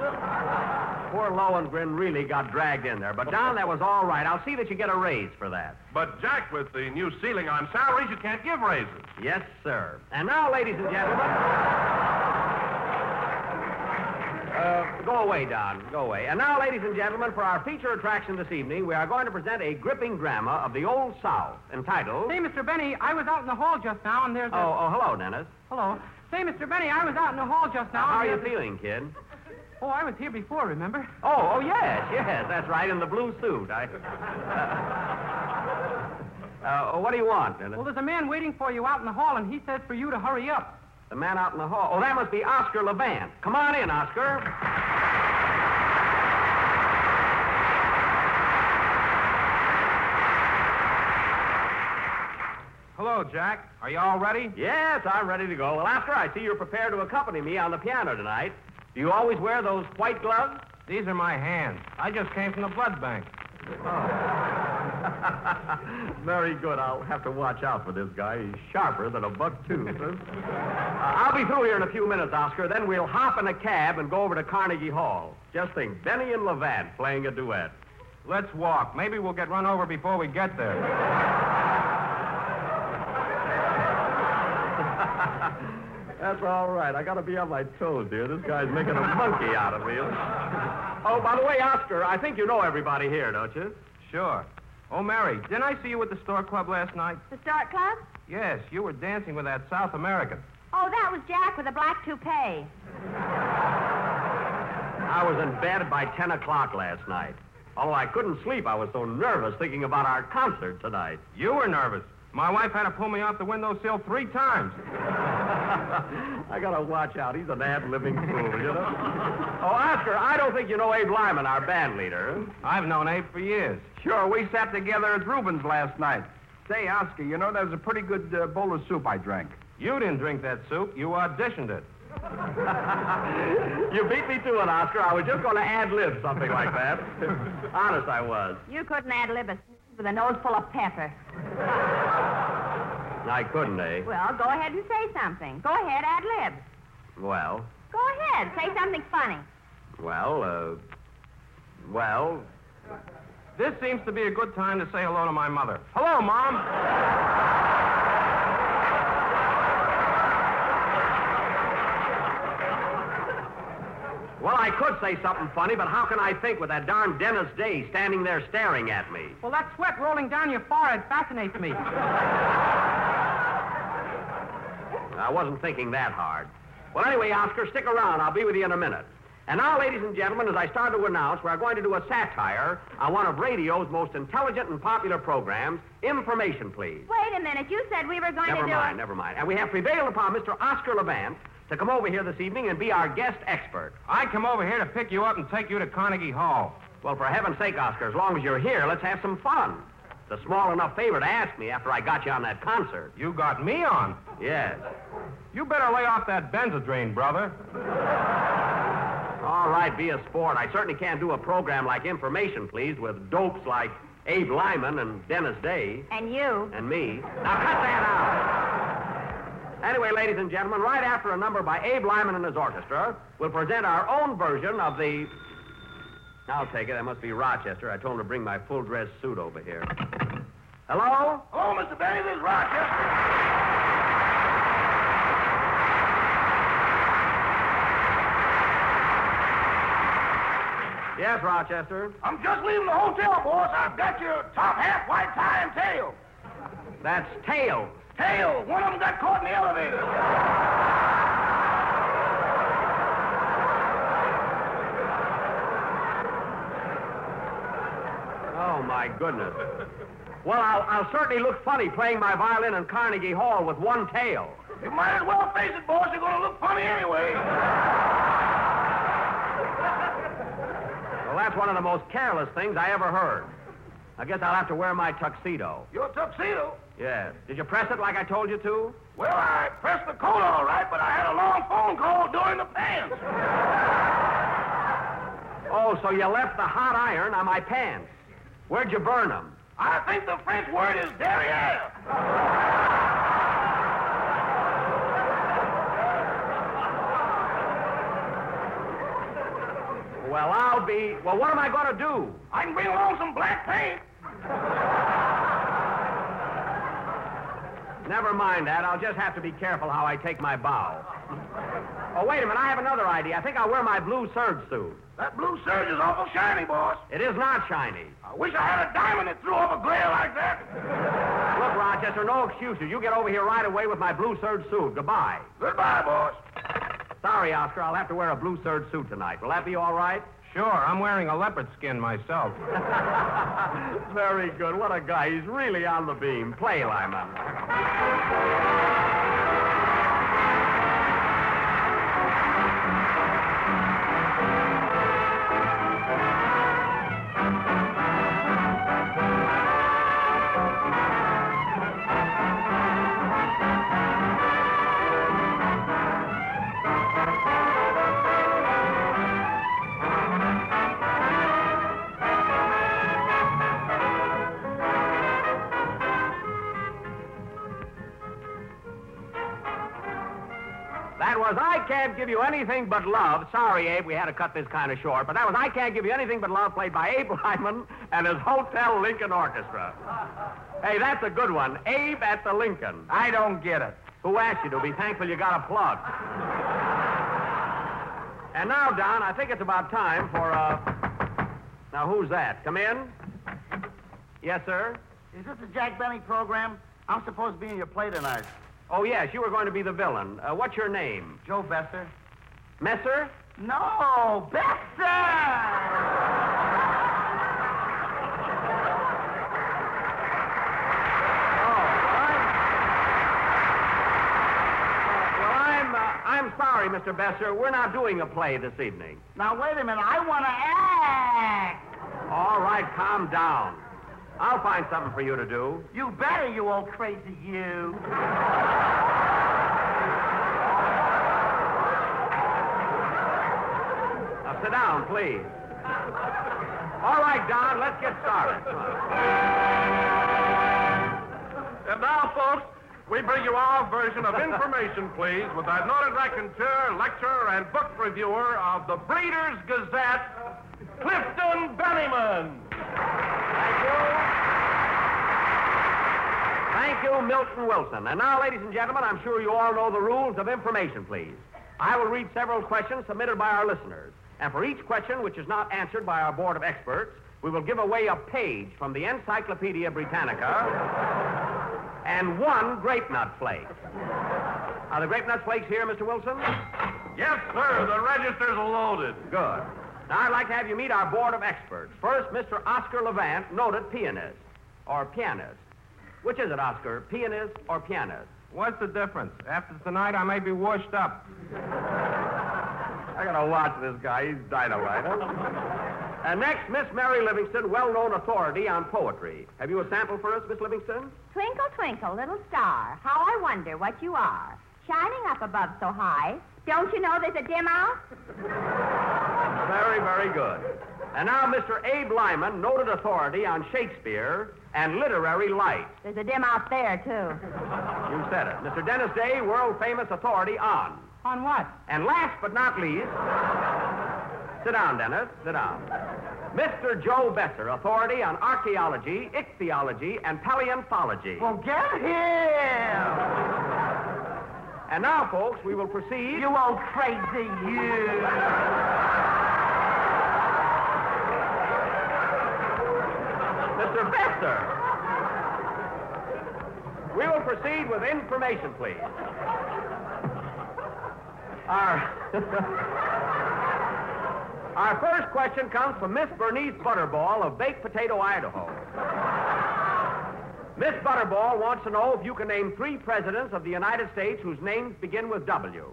Poor Lohengrin really got dragged in there. But, Don, that was all right. I'll see that you get a raise for that. But, Jack, with the new ceiling on salaries, you can't give raises. Yes, sir. And now, ladies and gentlemen. <laughs> Uh, go away, Don. Go away. And now, ladies and gentlemen, for our feature attraction this evening, we are going to present a gripping drama of the Old South entitled. Hey, Mr. Benny, I was out in the hall just now, and there's a... Oh, oh, hello, Dennis. Hello. Say, Mr. Benny, I was out in the hall just now. How are you feeling, kid? Oh, I was here before, remember? Oh, oh, yes, yes, that's right, in the blue suit. I. Uh, uh, what do you want, Dennis? Well, there's a man waiting for you out in the hall, and he says for you to hurry up. The man out in the hall. Oh, that must be Oscar Levant. Come on in, Oscar. Hello, Jack. Are you all ready? Yes, I'm ready to go. Well, Oscar, I see you're prepared to accompany me on the piano tonight. Do you always wear those white gloves? These are my hands. I just came from the blood bank. <laughs> Very good. I'll have to watch out for this guy. He's sharper than a buck tooth. <laughs> uh, I'll be through here in a few minutes, Oscar. Then we'll hop in a cab and go over to Carnegie Hall. Just think, Benny and Levant playing a duet. Let's walk. Maybe we'll get run over before we get there. <laughs> <laughs> That's all right. I gotta be on my toes, dear. This guy's making a monkey out of me. <laughs> Oh, by the way, Oscar, I think you know everybody here, don't you? Sure. Oh, Mary, didn't I see you at the Stork Club last night? The Stork Club? Yes, you were dancing with that South American. Oh, that was Jack with a black toupee. I was in bed by 10 o'clock last night. Although I couldn't sleep, I was so nervous thinking about our concert tonight. You were nervous. My wife had to pull me off the windowsill three times. <laughs> I gotta watch out. He's an ad-libbing fool, you know? <laughs> Oh, Oscar, I don't think you know Abe Lyman, our band leader. I've known Abe for years. Sure, we sat together at Reuben's last night. Say, Oscar, you know, that was a pretty good uh, bowl of soup I drank. You didn't drink that soup. You auditioned it. <laughs> you beat me to it, Oscar. I was just going to ad-lib something like that. Honest, I was. You couldn't ad lib a with a nose full of pepper. <laughs> I couldn't, eh? Well, go ahead and say something. Go ahead, ad lib. Well, Go ahead, say something funny. well, uh, well, This seems to be a good time to say hello to my mother. Hello, Mom. Well, I could say something funny, but how can I think with that darn Dennis Day standing there staring at me? Well, that sweat rolling down your forehead fascinates me. I wasn't thinking that hard. Well, anyway, Oscar, stick around. I'll be with you in a minute. And now, ladies and gentlemen, as I start to announce, we're going to do a satire on one of radio's most intelligent and popular programs, Information Please. Wait a minute. You said we were going Never to do mind, it. never mind. And we have prevailed upon Mr. Oscar Levant to come over here this evening and be our guest expert. I come over here to pick you up and take you to Carnegie Hall. Well, for heaven's sake, Oscar, as long as you're here, let's have some fun. It's a small enough favor to ask me after I got you on that concert. You got me on. Yes. You better lay off that Benzedrine, brother. All right, be a sport. I certainly can't do a program like Information, Please, with dopes like Abe Lyman and Dennis Day And you. and me. Now, cut that out. Anyway, ladies and gentlemen, right after a number by Abe Lyman and his orchestra, we'll present our own version of the. I'll take it. That must be Rochester. I told him to bring my full dress suit over here. Hello? Hello, Mr. Benny. This is Rochester. Yes, Rochester. I'm just leaving the hotel, boss. I've got your top hat, white tie, and tail. That's Tail. Tail. One of them got caught in the elevator. Oh, my goodness. Well, I'll, I'll certainly look funny playing my violin in Carnegie Hall with one tail. You might as well face it, boss. You're going to look funny anyway. Well, that's one of the most careless things I ever heard. I guess I'll have to wear my tuxedo. Your tuxedo? Yes. Did you press it like I told you to? Well, I pressed the coat all right, but I had a long phone call during the pants. Oh, so you left the hot iron on my pants. Where'd you burn them? I think the French word is derriere. Well, I'll be. Well, what am I going to do? I can bring along some black paint. Never mind that. I'll just have to be careful how I take my bow. Oh, wait a minute. I have another idea. I think I'll wear my blue serge suit. That blue serge is awful shiny, boss. It is not shiny. I wish I had a diamond that threw off a glare like that. Look, Rochester, no excuses. You get over here right away with my blue serge suit. Goodbye. Goodbye, boss. Sorry, Oscar. I'll have to wear a blue serge suit tonight. Will that be all right? Sure, I'm wearing a leopard skin myself. <laughs> Very good. What a guy. He's really on the beam. Play, Lyman. I can't Give You Anything But Love. Sorry, Abe, we had to cut this kind of short, but that was I Can't Give You Anything But Love, played by Abe Lyman and his Hotel Lincoln Orchestra. Hey, that's a good one. Abe at the Lincoln. I don't get it. Who asked you to? Be thankful you got a plug. And now, Don, I think it's about time for, uh... Now, who's that? Come in. Yes, sir? Is this the Jack Benny program? I'm supposed to be in your play tonight. Oh, yes, you were going to be the villain. Uh, what's your name? Joe Besser. Messer? No, Besser! Well, I'm, uh, I'm sorry, Mr. Besser. We're not doing a play this evening. Now, wait a minute. I want to act. All right, calm down. I'll find something for you to do. You better, you old crazy you. Now, sit down, please. All right, Don, let's get started. And now, folks, we bring you our version of Information Please with our noted raconteur, lecturer, and book reviewer of the Breeders' Gazette, Clifton Bennyman. Thank you, Milton Wilson. And now, ladies and gentlemen, I'm sure you all know the rules of Information Please. I will read several questions submitted by our listeners. And for each question which is not answered by our board of experts, we will give away a page from the Encyclopedia Britannica and one grape nut flake. Are the grape nut flakes here, Mr. Wilson? Yes, sir. The registers loaded. Good. Now, I'd like to have you meet our board of experts. First, Mr. Oscar Levant, noted pianist. Or pianist. Which is it, Oscar? Pianist or pianist? What's the difference? After tonight, I may be washed up. I gotta watch this guy. He's dynamite. Huh? and next, Miss Mary Livingstone, well-known authority on poetry. Have you a sample for us, Miss Livingstone? Twinkle, twinkle, little star, how I wonder what you are. Shining up above so high. Don't you know there's a dim out? Very, very good. And now, Mr. Abe Lyman, noted authority on Shakespeare and literary light. There's a dim out there, too. You said it. Mr. Dennis Day, world-famous authority on. On what? And last but not least, sit down, Dennis. Sit down. Mr. Joe Besser, authority on archaeology, ichthyology, and paleontology. Well, get him! And now, folks, we will proceed. You old crazy you! Mr. Besser. We will proceed with information, please. Our, <laughs> Our first question comes from Miss Bernice Butterball of Baked Potato, Idaho. Miss Butterball wants to know if you can name three presidents of the United States whose names begin with W.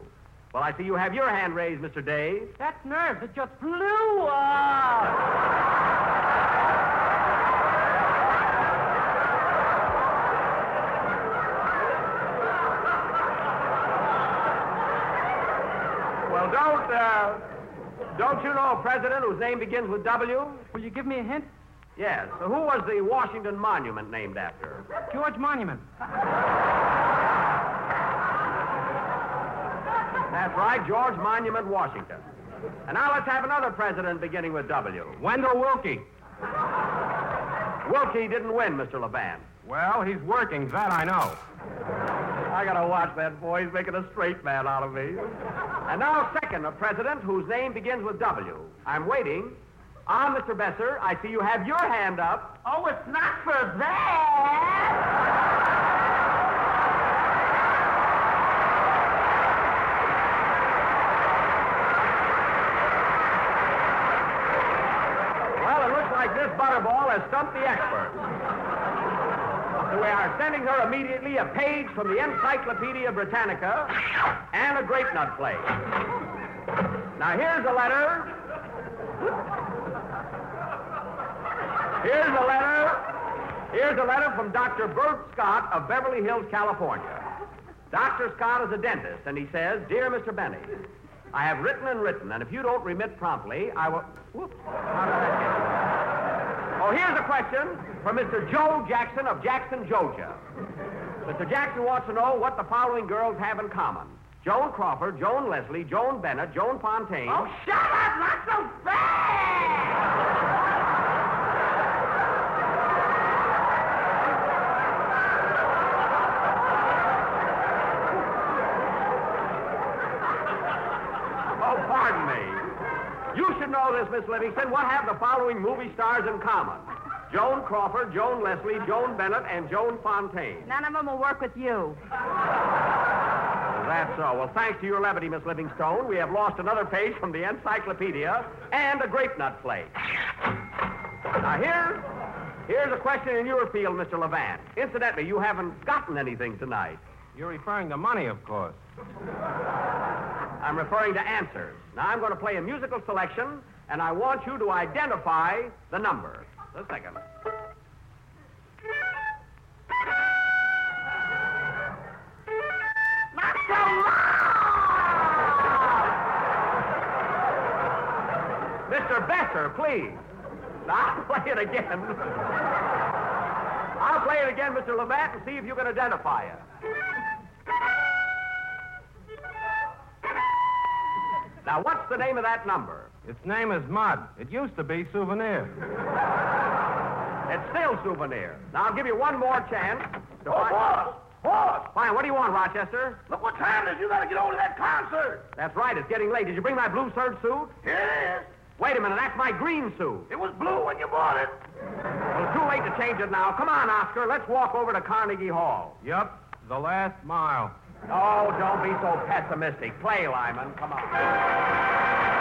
Well, I see you have your hand raised, Mr. Day. That nerves. It just blew up. Well, don't, uh, don't you know a president whose name begins with W? Will you give me a hint? Yes. So who was the Washington Monument named after? George Monument. That's right, George Monument, Washington. And now let's have another president beginning with W. Wendell Willkie. Willkie didn't win, Mr. Levant. Well, he's working, that I know. I gotta watch that boy. He's making a straight man out of me. And now, second, a president whose name begins with W. I'm waiting. Ah, Mr. Besser, I see you have your hand up. Oh, it's not for that. Well, it looks like this butterball has stumped the expert. We are sending her immediately a page from the Encyclopedia Britannica and a grape nut flake. Now, here's a letter. Here's a letter. Here's a letter from Dr. Bert Scott of Beverly Hills, California. Dr. Scott is a dentist, and he says, Dear Mr. Benny, I have written and written, and if you don't remit promptly, I will. Whoops. Oh, here's a question from Mr. Joe Jackson of Jackson, Georgia. Mr. Jackson wants to know what the following girls have in common. Joan Crawford, Joan Leslie, Joan Bennett, Joan Fontaine. Oh, shut up! Not so fast! Oh, pardon me. You should know this, Miss Livingstone. What have the following movie stars in common? Joan Crawford, Joan Leslie, Joan Bennett, and Joan Fontaine. None of them will work with you. That's so. Well, thanks to your levity, Miss Livingstone, we have lost another page from the encyclopedia and a grape nut flake. Now, here, here's a question in your field, Mr. Levant. Incidentally, you haven't gotten anything tonight. You're referring to money, of course. <laughs> I'm referring to answers. Now, I'm going to play a musical selection, and I want you to identify the number. A second. Mr. Besser, please. Now, I'll play it again. I'll play it again, Mr. Levant, and see if you can identify it. Now, what's the name of that number? Its name is Mud. It used to be Souvenir. It's still Souvenir. Now, I'll give you one more chance. To Oh, boss! Boss! Fine, what do you want, Rochester? Look what time it is. You gotta get over to that concert. That's right, it's getting late. Did you bring my blue serge suit? Here it is. Wait a minute, that's my green suit. It was blue when you bought it. Well, it's too late to change it now. Come on, Oscar, let's walk over to Carnegie Hall. Yup, the last mile. Oh, don't be so pessimistic. Play, Lyman. Come on.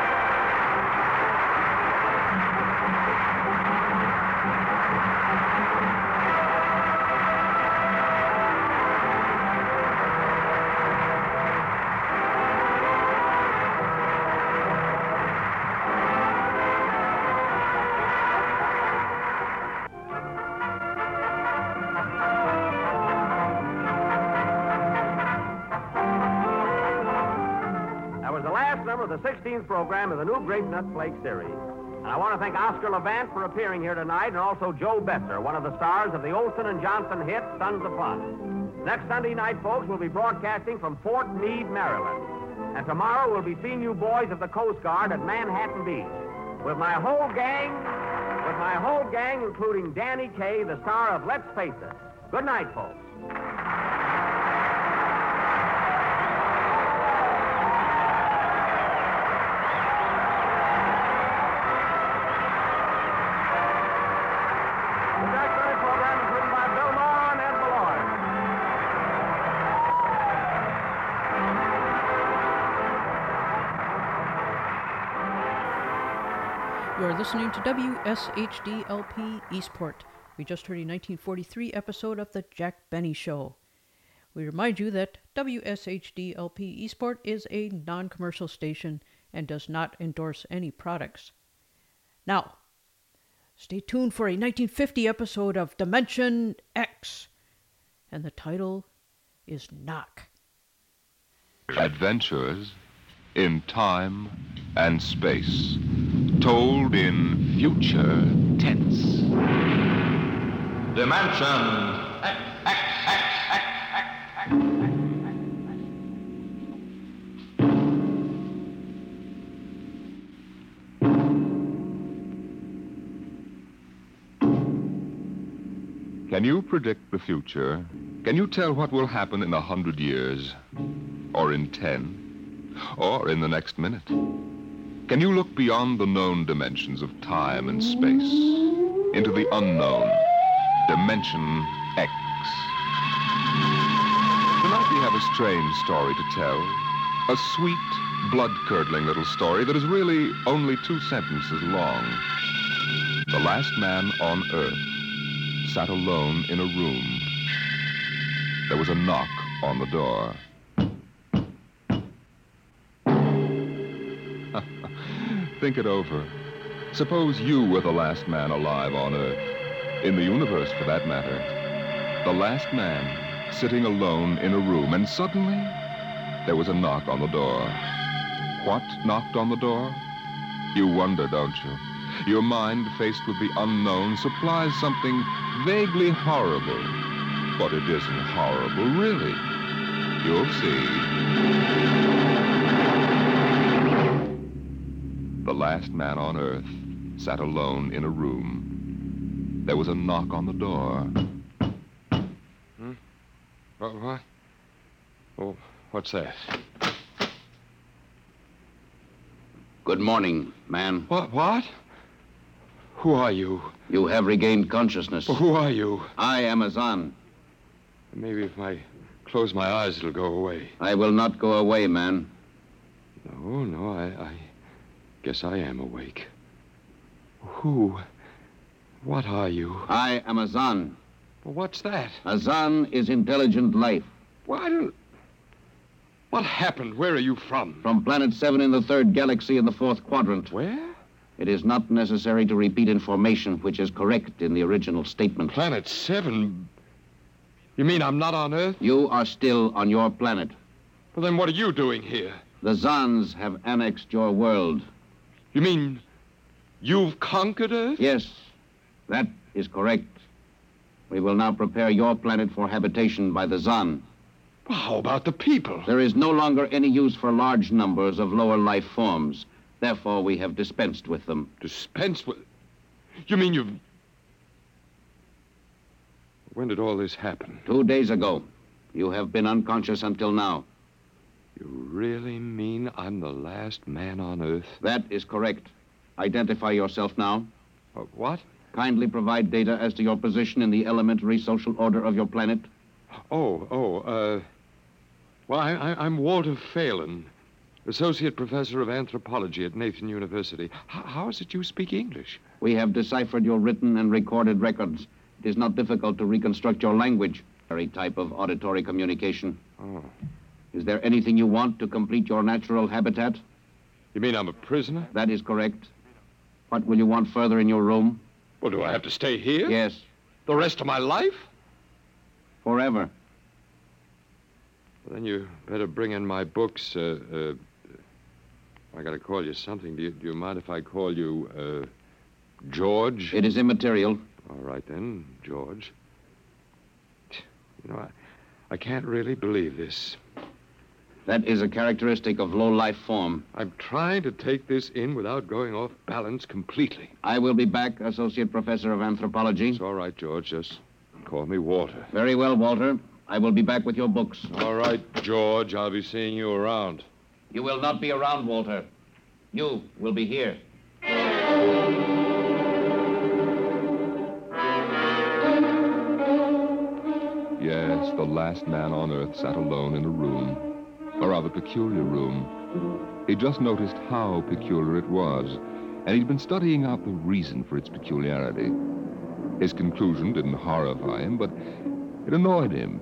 Number of the 16th program of the new Grape Nut Flake series. And I want to thank Oscar Levant for appearing here tonight, and also Joe Besser, one of the stars of the Olsen and Johnson hit Sons of Fun. Next Sunday night, folks, we'll be broadcasting from Fort Meade, Maryland. And tomorrow we'll be seeing you boys of the Coast Guard at Manhattan Beach. With my whole gang, with my whole gang, including Danny Kaye, the star of Let's Face It. Good night, folks. Listening to WSHDLP Eastport. We just heard a 1943 episode of The Jack Benny Show. We remind you that WSHDLP Eastport is a non commercial station and does not endorse any products. Now, stay tuned for a 1950 episode of Dimension X, and the title is Knock. Adventures in time and space, told in future tense. Dimension X. Can you predict the future? Can you tell what will happen in a hundred years? Or in ten? Or in the next minute? Can you look beyond the known dimensions of time and space into the unknown, Dimension X? Tonight we have a strange story to tell. A sweet, blood-curdling little story that is really only two sentences long. The last man on Earth sat alone in a room. There was a knock on the door. Think it over. Suppose you were the last man alive on Earth, in the universe for that matter. The last man sitting alone in a room, and suddenly there was a knock on the door. What knocked on the door? You wonder, don't you? Your mind, faced with the unknown, supplies something vaguely horrible. But it isn't horrible, really. You'll see. The last man on Earth sat alone in a room. There was a knock on the door. Hmm? What? What? Oh, what's that? Good morning, man. What? What? Who are you? You have regained consciousness. Who are you? I am Azan. Maybe if I close my eyes, it'll go away. I will not go away, man. No, no, I, I guess I am awake. Who? What are you? I am Azan. Well, what's that? Azan is intelligent life. Well, I don't. What happened? Where are you from? From planet 7 in the third galaxy in the fourth quadrant. Where? It is not necessary to repeat information which is correct in the original statement. Planet 7? You mean I'm not on Earth? You are still on your planet. Well, then what are you doing here? The Zans have annexed your world. You mean you've conquered Earth? Yes, that is correct. We will now prepare your planet for habitation by the Zan. Well, how about the people? There is no longer any use for large numbers of lower life forms. Therefore, we have dispensed with them. Dispensed with? You mean you've. When did all this happen? Two days ago. You have been unconscious until now. You really mean I'm the last man on Earth? That is correct. Identify yourself now. Uh, what? Kindly provide data as to your position in the elementary social order of your planet. Oh, oh, uh. Well, I, I'm Walter Phelan, Associate Professor of Anthropology at Nathan University. H- how is it you speak English? We have deciphered your written and recorded records. It is not difficult to reconstruct your language, very type of auditory communication. Oh. Is there anything you want to complete your natural habitat? You mean I'm a prisoner? That is correct. What will you want further in your room? Well, do I have to stay here? Yes. The rest of my life? Forever. Well, then you better bring in my books. Uh, uh, I got to call you something. Do you, do you mind if I call you uh, George? It is immaterial. All right then, George. You know, I, I can't really believe this. That is a characteristic of low life form. I'm trying to take this in without going off balance completely. I will be back, Associate Professor of Anthropology. It's all right, George. Just call me Walter. Very well, Walter. I will be back with your books. All right, George. I'll be seeing you around. You will not be around, Walter. You will be here. Yes, the last man on Earth sat alone in a room, a rather peculiar room. He just noticed how peculiar it was, and he'd been studying out the reason for its peculiarity. His conclusion didn't horrify him, but it annoyed him.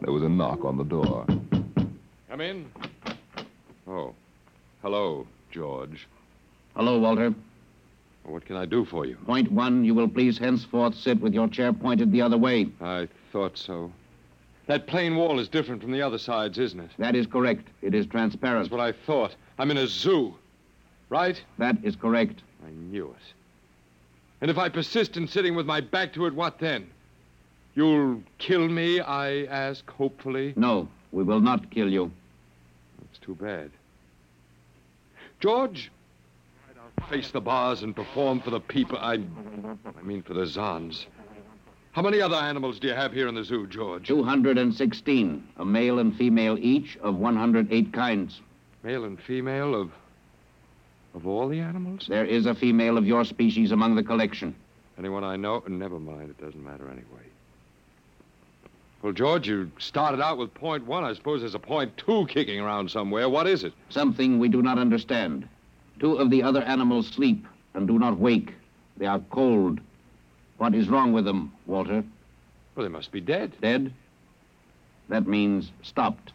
There was a knock on the door. Come in. Oh. Hello, George. Hello, Walter. What can I do for you? Point one, you will please henceforth sit with your chair pointed the other way. I thought so. That plain wall is different from the other sides, isn't it? That is correct. It is transparent. That's what I thought. I'm in a zoo, right? That is correct. I knew it. And if I persist in sitting with my back to it, what then? You'll kill me, I ask, hopefully? No, we will not kill you. That's too bad. George, I'll face the bars and perform for the people. I, I mean, for the Zans. How many other animals do you have here in the zoo, George? 216, a male and female each of 108 kinds. Male and female of. of all the animals? There is a female of your species among the collection. Anyone I know? Never mind, it doesn't matter anyway. Well, George, you started out with point one. I suppose there's a point two kicking around somewhere. What is it? Something we do not understand. Two of the other animals sleep and do not wake. They are cold. What is wrong with them, Walter? Well, they must be dead. Dead? That means stopped.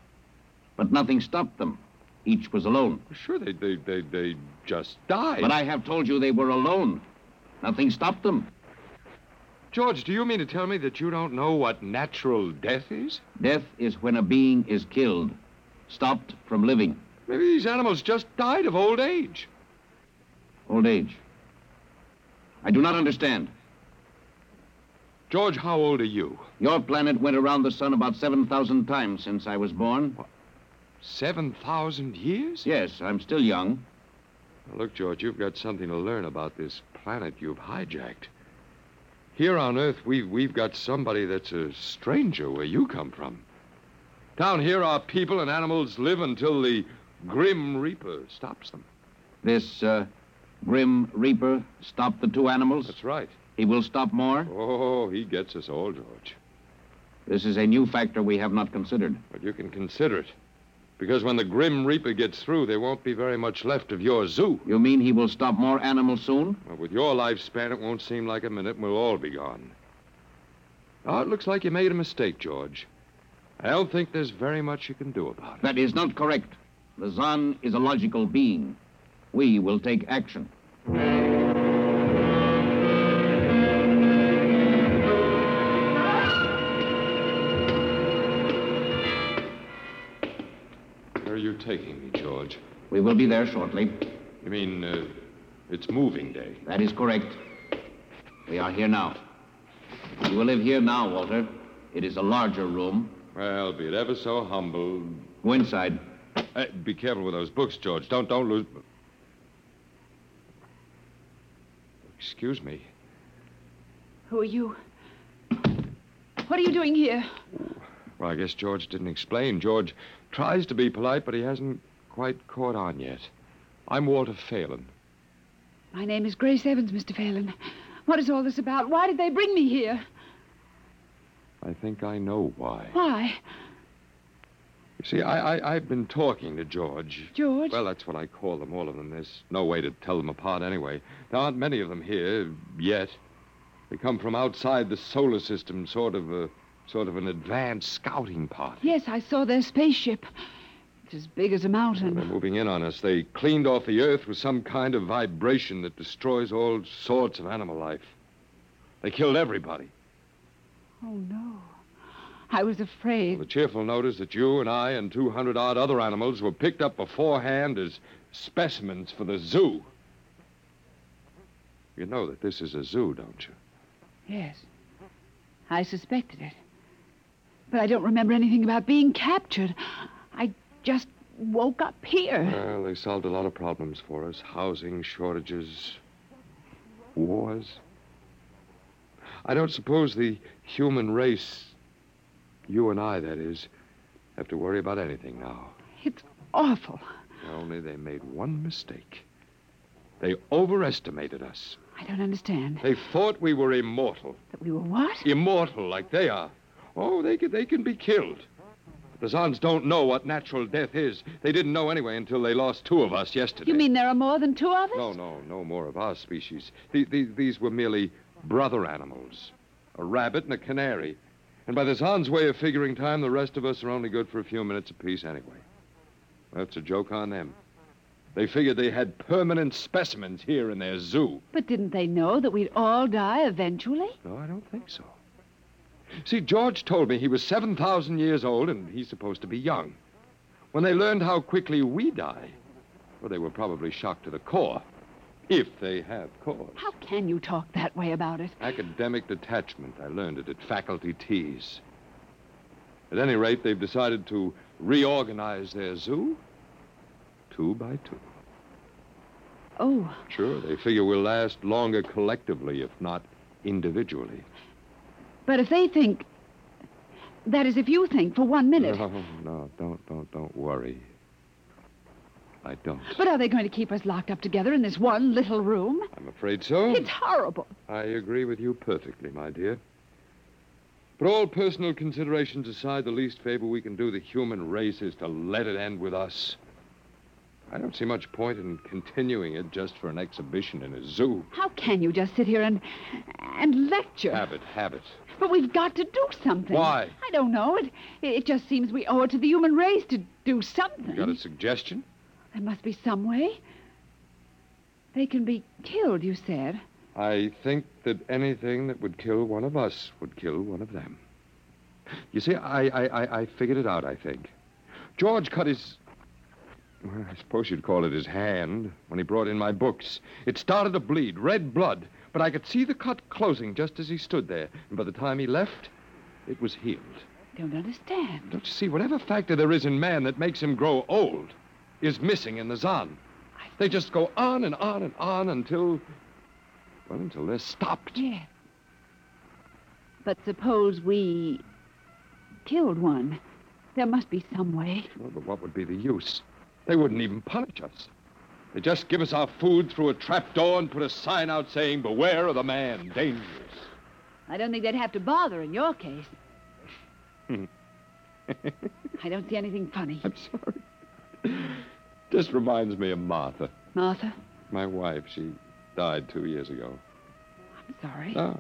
But nothing stopped them. Each was alone. Sure, they, they, they, they just died. But I have told you they were alone. Nothing stopped them. George, do you mean to tell me that you don't know what natural death is? Death is when a being is killed, stopped from living. Maybe these animals just died of old age. Old age. I do not understand. George, how old are you? Your planet went around the sun about 7,000 times since I was born. 7,000 years? Yes, I'm still young. Now, look, George, you've got something to learn about this planet you've hijacked. Here on Earth, we've, we've got somebody that's a stranger where you come from. Down here, our people and animals live until the Grim Reaper stops them. This uh, Grim Reaper stopped the two animals? That's right. He will stop more? Oh, he gets us all, George. This is a new factor we have not considered. But you can consider it. Because when the Grim Reaper gets through, there won't be very much left of your zoo. You mean he will stop more animals soon? Well, with your lifespan, it won't seem like a minute, and we'll all be gone. Oh, it looks like you made a mistake, George. I don't think there's very much you can do about it. That is not correct. The Zan is a logical being. We will take action. Taking me, George? We will be there shortly. You mean uh, it's moving day? That is correct. We are here now. You will live here now, Walter. It is a larger room. Well, be it ever so humble. Go inside. Uh, be careful with those books, George. Don't don't lose. Excuse me. Who are you? What are you doing here? Well, I guess George didn't explain. George tries to be polite, but he hasn't quite caught on yet. I'm Walter Phelan. My name is Grace Evans, Mr. Phelan. What is all this about? Why did they bring me here? I think I know why. Why? You see, I, I, I've been talking to George. George? Well, that's what I call them, all of them. There's no way to tell them apart anyway. There aren't many of them here yet. They come from outside the solar system, sort of a sort of an advanced scouting party. Yes, I saw their spaceship. It's as big as a mountain. They're moving in on us. They cleaned off the Earth with some kind of vibration that destroys all sorts of animal life. They killed everybody. Oh, no. I was afraid. The cheerful note is that you and I and 200 odd other animals were picked up beforehand as specimens for the zoo. You know that this is a zoo, don't you? Yes. I suspected it. But I don't remember anything about being captured. I just woke up here. Well, they solved a lot of problems for us housing shortages, wars. I don't suppose the human race, you and I, that is, have to worry about anything now. It's awful. Only they made one mistake. They overestimated us. I don't understand. They thought we were immortal. That we were what? Immortal, like they are. Oh, they can, they can be killed. The Zons don't know what natural death is. They didn't know anyway until they lost two of us yesterday. You mean there are more than two of us? No, no, no more of our species. The, the, these were merely brother animals a rabbit and a canary. And by the Zons' way of figuring time, the rest of us are only good for a few minutes apiece anyway. That's a joke on them. They figured they had permanent specimens here in their zoo. But didn't they know that we'd all die eventually? No, I don't think so. See, George told me he was 7,000 years old and he's supposed to be young. When they learned how quickly we die, well, they were probably shocked to the core. If they have cause. How can you talk that way about it? Academic detachment. I learned it at faculty teas. At any rate, they've decided to reorganize their zoo two by two. Oh. Sure, they figure we'll last longer collectively, if not individually. But if they think. That is, if you think for one minute. No, no, don't, don't, don't worry. I don't. But are they going to keep us locked up together in this one little room? I'm afraid so. It's horrible. I agree with you perfectly, my dear. But all personal considerations aside, the least favor we can do the human race is to let it end with us. I don't see much point in continuing it just for an exhibition in a zoo. How can you just sit here and and lecture? Habit, habit. But we've got to do something. Why? I don't know. It it just seems we owe it to the human race to do something. You got a suggestion? There must be some way. They can be killed, you said. I think that anything that would kill one of us would kill one of them. You see, I, I, I, I figured it out, I think. George cut his. well, I suppose you'd call it his hand when he brought in my books. It started to bleed, red blood, but I could see the cut closing just as he stood there. And by the time he left, it was healed. Don't understand. Don't you see? Whatever factor there is in man that makes him grow old is missing in the Zan. They just go on and on and on until. Well, until they're stopped. Yeah. But suppose we killed one. There must be some way. Well, but what would be the use? They wouldn't even punish us. They just give us our food through a trap door and put a sign out saying, Beware of the man, dangerous. I don't think they'd have to bother in your case. Hmm. I don't see anything funny. I'm sorry. This reminds me of Martha, Martha, my wife. She died two years ago. I'm sorry. No,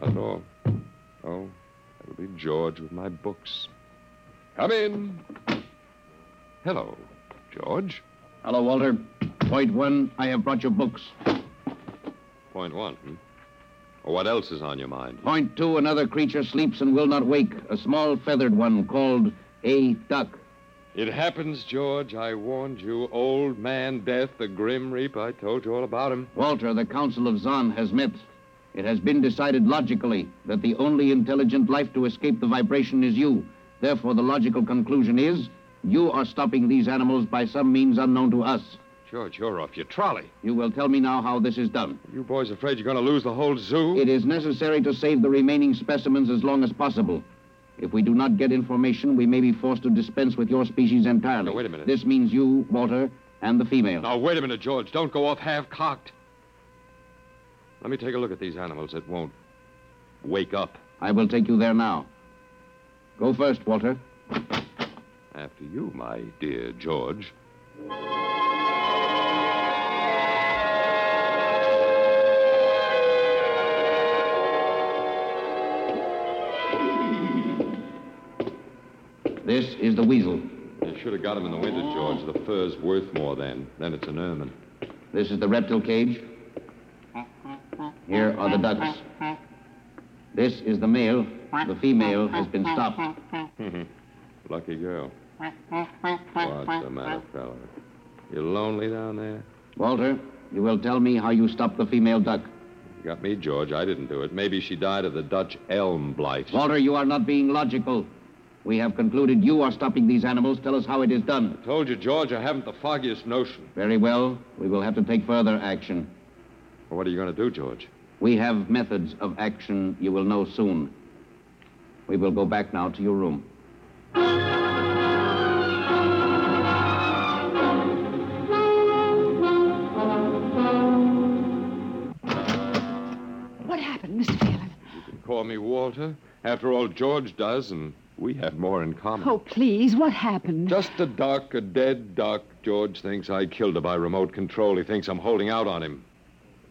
not at all. Oh, that'll be George with my books. Come in. Hello, George. Hello, Walter. Point one, I have brought your books. Point one. Hmm? Well, what else is on your mind? Point two, another creature sleeps and will not wake. A small feathered one called a duck. It happens, George. I warned you. Old man Death, the Grim Reaper. I told you all about him. Walter, the Council of Zan has met. It has been decided logically that the only intelligent life to escape the vibration is you. Therefore, the logical conclusion is you are stopping these animals by some means unknown to us. George, you're off your trolley. You will tell me now how this is done. You boys afraid you're going to lose the whole zoo? It is necessary to save the remaining specimens as long as possible. If we do not get information, we may be forced to dispense with your species entirely. Now, wait a minute. This means you, Walter, and the female. Now, wait a minute, George. Don't go off half cocked. Let me take a look at these animals that won't wake up. I will take you there now. Go first, Walter. After you, my dear George. This is the weasel. You should have got him in the winter, George. The fur's worth more then. Then it's an ermine. This is the reptile cage. Here are the ducks. This is the male. The female has been stopped. <laughs> Lucky girl. What's the matter, fella? You lonely down there? Walter, you will tell me how you stopped the female duck. You got me, George. I didn't do it. Maybe she died of the Dutch elm blight. Walter, you are not being logical. We have concluded you are stopping these animals. Tell us how it is done. I told you, George, I haven't the foggiest notion. Very well. We will have to take further action. Well, what are you going to do, George? We have methods of action you will know soon. We will go back now to your room. Call me Walter. After all, George does, and we have more in common. Oh, please, what happened? Just a duck, a dead duck. George thinks I killed her by remote control. He thinks I'm holding out on him.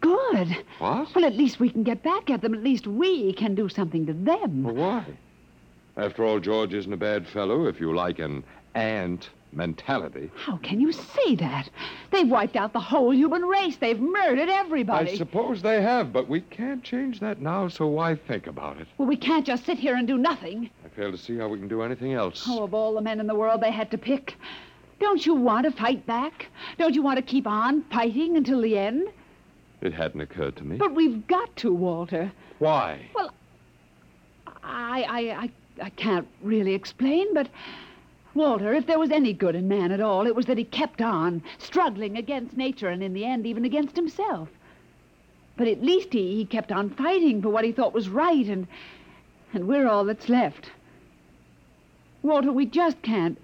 Good. What? Well, at least we can get back at them. At least we can do something to them. Well, why? After all, George isn't a bad fellow, if you like an ant mentality. How can you say that? They've wiped out the whole human race. They've murdered everybody. I suppose they have, but we can't change that now, so why think about it? Well, we can't just sit here and do nothing. I fail to see how we can do anything else. Oh, of all the men in the world they had to pick. Don't you want to fight back? Don't you want to keep on fighting until the end? It hadn't occurred to me. But we've got to, Walter. Why? Well, I, I, I, I can't really explain, but Walter, if there was any good in man at all, it was that he kept on struggling against nature and in the end even against himself. But at least he, he kept on fighting for what he thought was right and And we're all that's left. Walter, we just can't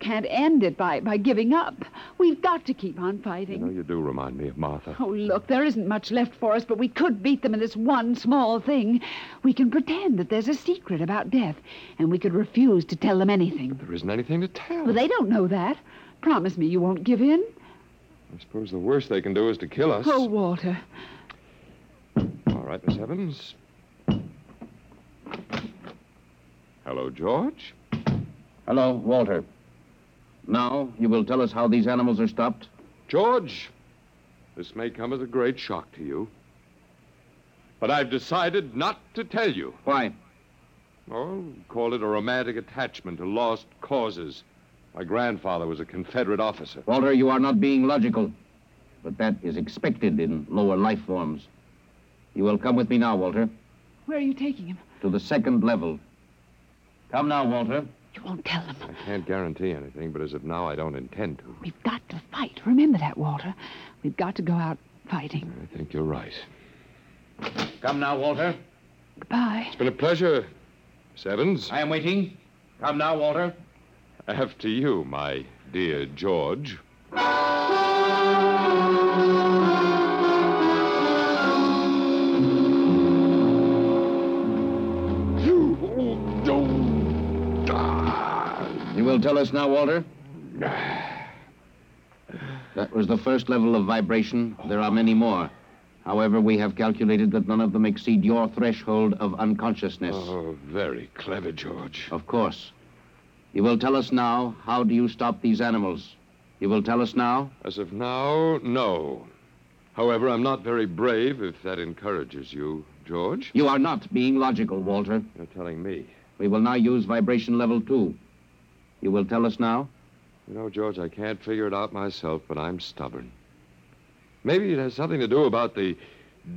can't end it by, by giving up. We've got to keep on fighting. You know, you do remind me of Martha. Oh, look, there isn't much left for us, but we could beat them in this one small thing. We can pretend that there's a secret about death, and we could refuse to tell them anything. There isn't anything to tell. Well, they don't know that. Promise me you won't give in. I suppose the worst they can do is to kill us. Oh, Walter. All right, Miss Evans. Hello, George. Hello, Walter. Now, you will tell us how these animals are stopped? George, this may come as a great shock to you. But I've decided not to tell you. Why? Oh, call it a romantic attachment to lost causes. My grandfather was a Confederate officer. Walter, you are not being logical. But that is expected in lower life forms. You will come with me now, Walter, Where are you taking him? to the second level. Come now, Walter. You won't tell them. I can't guarantee anything, but as of now, I don't intend to. We've got to fight. Remember that, Walter. We've got to go out fighting. I think you're right. Come now, Walter. Goodbye. It's been a pleasure, Miss Evans. I am waiting. Come now, Walter. After you, my dear George. Will tell us now, Walter? That was the first level of vibration. There are many more. However, we have calculated that none of them exceed your threshold of unconsciousness. Oh, very clever, George. Of course. You will tell us now how do you stop these animals? You will tell us now? As of now, no. However, I'm not very brave, if that encourages you, George. You are not being logical, Walter. You're telling me. We will now use vibration level two. You will tell us now? You know, George, I can't figure it out myself, but I'm stubborn. Maybe it has something to do about the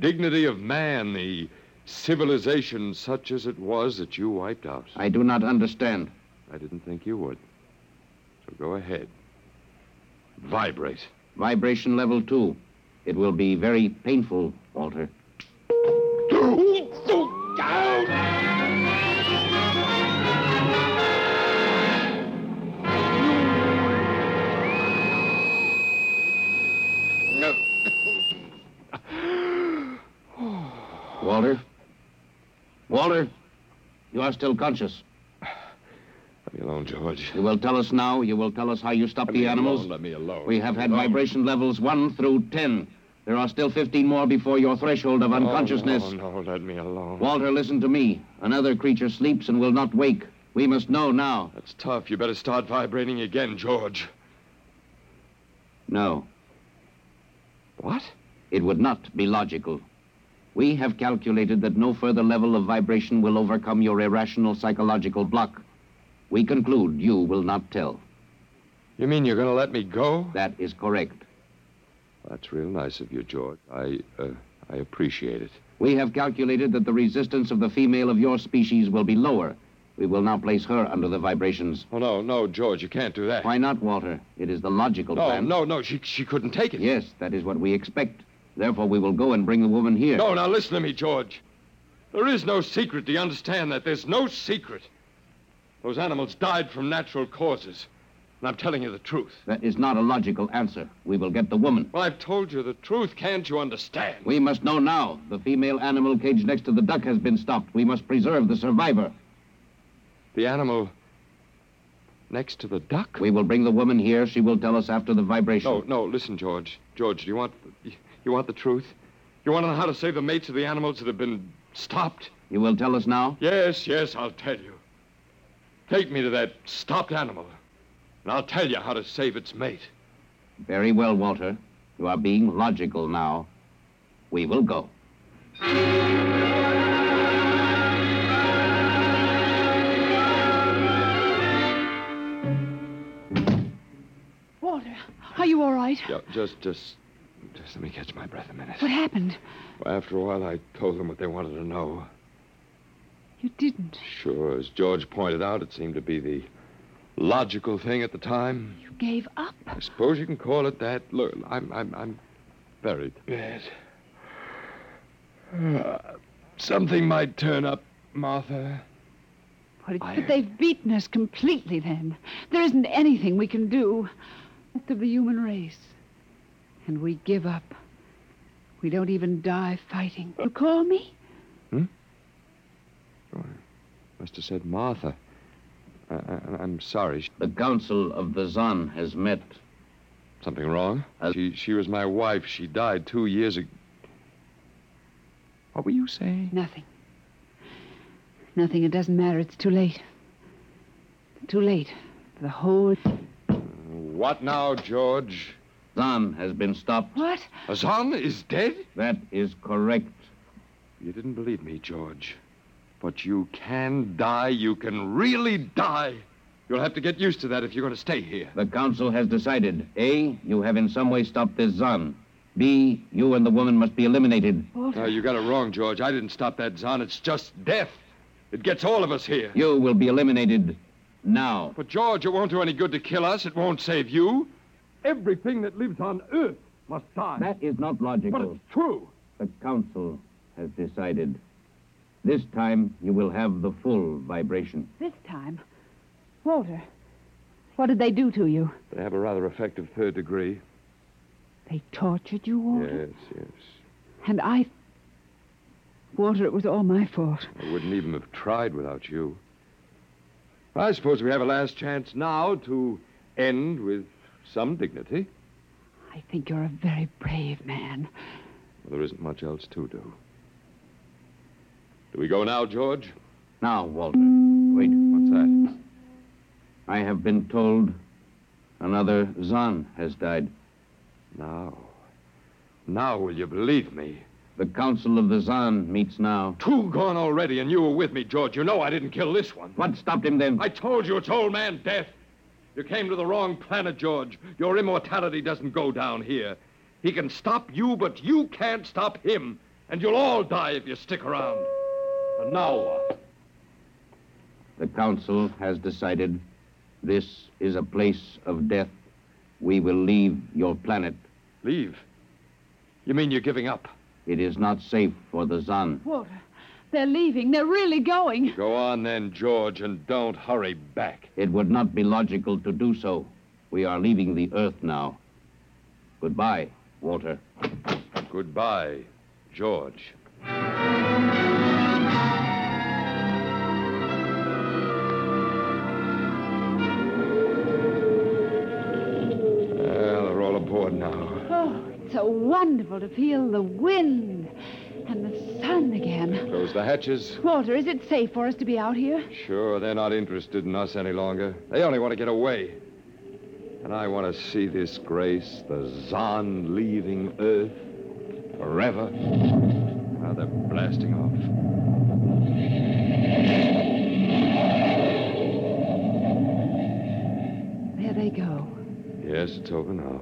dignity of man, the civilization such as it was that you wiped out. I do not understand. I didn't think you would. So go ahead. Vibrate. Vibration level two. It will be very painful, Walter. Walter? Walter? You are still conscious. Let me alone, George. You will tell us now. You will tell us how you stopped Let the animals. alone, let me alone. We have had Alone. vibration levels one through ten. There are still 15 more before your threshold of unconsciousness. Oh, no, no, let me alone. Walter, listen to me. Another creature sleeps and will not wake. We must know now. That's tough. You better start vibrating again, George. No. What? It would not be logical. We have calculated that no further level of vibration will overcome your irrational psychological block. We conclude you will not tell. You mean you're going to let me go? That is correct. That's real nice of you, George. I, uh, I appreciate it. We have calculated that the resistance of the female of your species will be lower. We will now place her under the vibrations. Oh, no, no, George, you can't do that. Why not, Walter? It is the logical No, plan. no, no, she, she couldn't take it. Yes, that is what we expect. Therefore, we will go and bring the woman here. No, now listen to me, George. There is no secret. Do you understand that? There's no secret. Those animals died from natural causes. And I'm telling you the truth. That is not a logical answer. We will get the woman. Well, I've told you the truth. Can't you understand? We must know now. The female animal caged next to the duck has been stopped. We must preserve the survivor. The animal next to the duck? We will bring the woman here. She will tell us after the vibration. No, no, listen, George. George, do you want you want the truth? You want to know how to save the mates of the animals that have been stopped? You will tell us now? Yes, yes, I'll tell you. Take me to that stopped animal, and I'll tell you how to save its mate. Very well, Walter. You are being logical now. We will go. Walter, are you all right? Yeah, just, just, just let me catch my breath a minute. What happened? Well, after a while, I told them what they wanted to know. You didn't. Sure, as George pointed out, it seemed to be the logical thing at the time. You gave up. I suppose you can call it that. Look, I'm, I'm, I'm very bad. Uh, something might turn up Martha. But, I- but they've beaten us completely then. There isn't anything we can do. Of the human race. And we give up. We don't even die fighting. You call me? hmm? Must have said Martha. I, I, I'm sorry. The council of the Zan has met. Something wrong? she, she was my wife. She died two years ago. What were you saying? Nothing. Nothing. It doesn't matter. It's too late. Too late. The whole. What now, George? Zan has been stopped. What? Azan is dead? That is correct. You didn't believe me, George. But you can die. You can really die. You'll have to get used to that if you're going to stay here. The council has decided A, you have in some way stopped this Zan. B, you and the woman must be eliminated. No, you got it wrong, George. I didn't stop that Zan. It's just death. It gets all of us here. You will be eliminated now. But, George, it won't do any good to kill us. It won't save you. Everything that lives on Earth must die. That is not logical. But it's true. The council has decided. This time, you will have the full vibration. This time? Walter, what did they do to you? They have a rather effective third degree. They tortured you, Walter? Yes, yes. And I. Walter, it was all my fault. I wouldn't even have tried without you. I suppose we have a last chance now to end with some dignity. I think you're a very brave man. Well, there isn't much else to do. Do we go now, George? Now, Walter. Wait, what's that? I have been told another Zan has died. Now. Now will you believe me? The council of the Zan meets now. Two gone already, and you were with me, George. You know I didn't kill this one. What stopped him then? I told you it's old man death. You came to the wrong planet, George. Your immortality doesn't go down here. He can stop you, but you can't stop him. And you'll all die if you stick around. And now what? The council has decided this is a place of death. We will leave your planet. Leave? You mean you're giving up? It is not safe for the Zan. Walter, they're leaving. They're really going. Go on then, George, and don't hurry back. It would not be logical to do so. We are leaving the Earth now. Goodbye, Walter. Goodbye, George. Well, they're all aboard now. Oh, it's so wonderful to feel the wind and the sun again. Close the hatches. Walter, is it safe for us to be out here? Sure, they're not interested in us any longer. They only want to get away. And I want to see this grace, the Zan leaving Earth forever. Now they're blasting off. There they go. Yes, it's over now.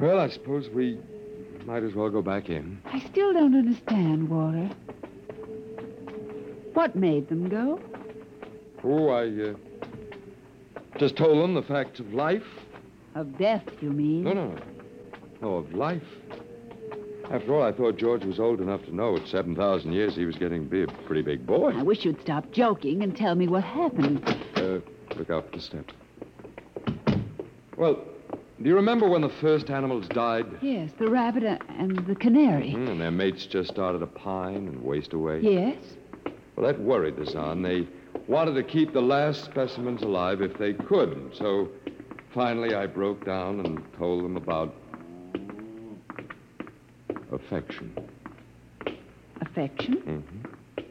Well, I suppose we might as well go back in. I still don't understand, Walter. What made them go? Oh, I uh, just told them the facts of life. Of death, you mean? No, no, no. No, of life. After all, I thought George was old enough to know at 7,000 years he was getting to be a pretty big boy. I wish you'd stop joking and tell me what happened. Uh, look out for the step. Well, do you remember when the first animals died? Yes, the rabbit and the canary. Hmm, and their mates just started to pine and waste away? Yes? Well, that worried the Zan. They wanted to keep the last specimens alive if they could. So finally, I broke down and told them about affection. Affection? hmm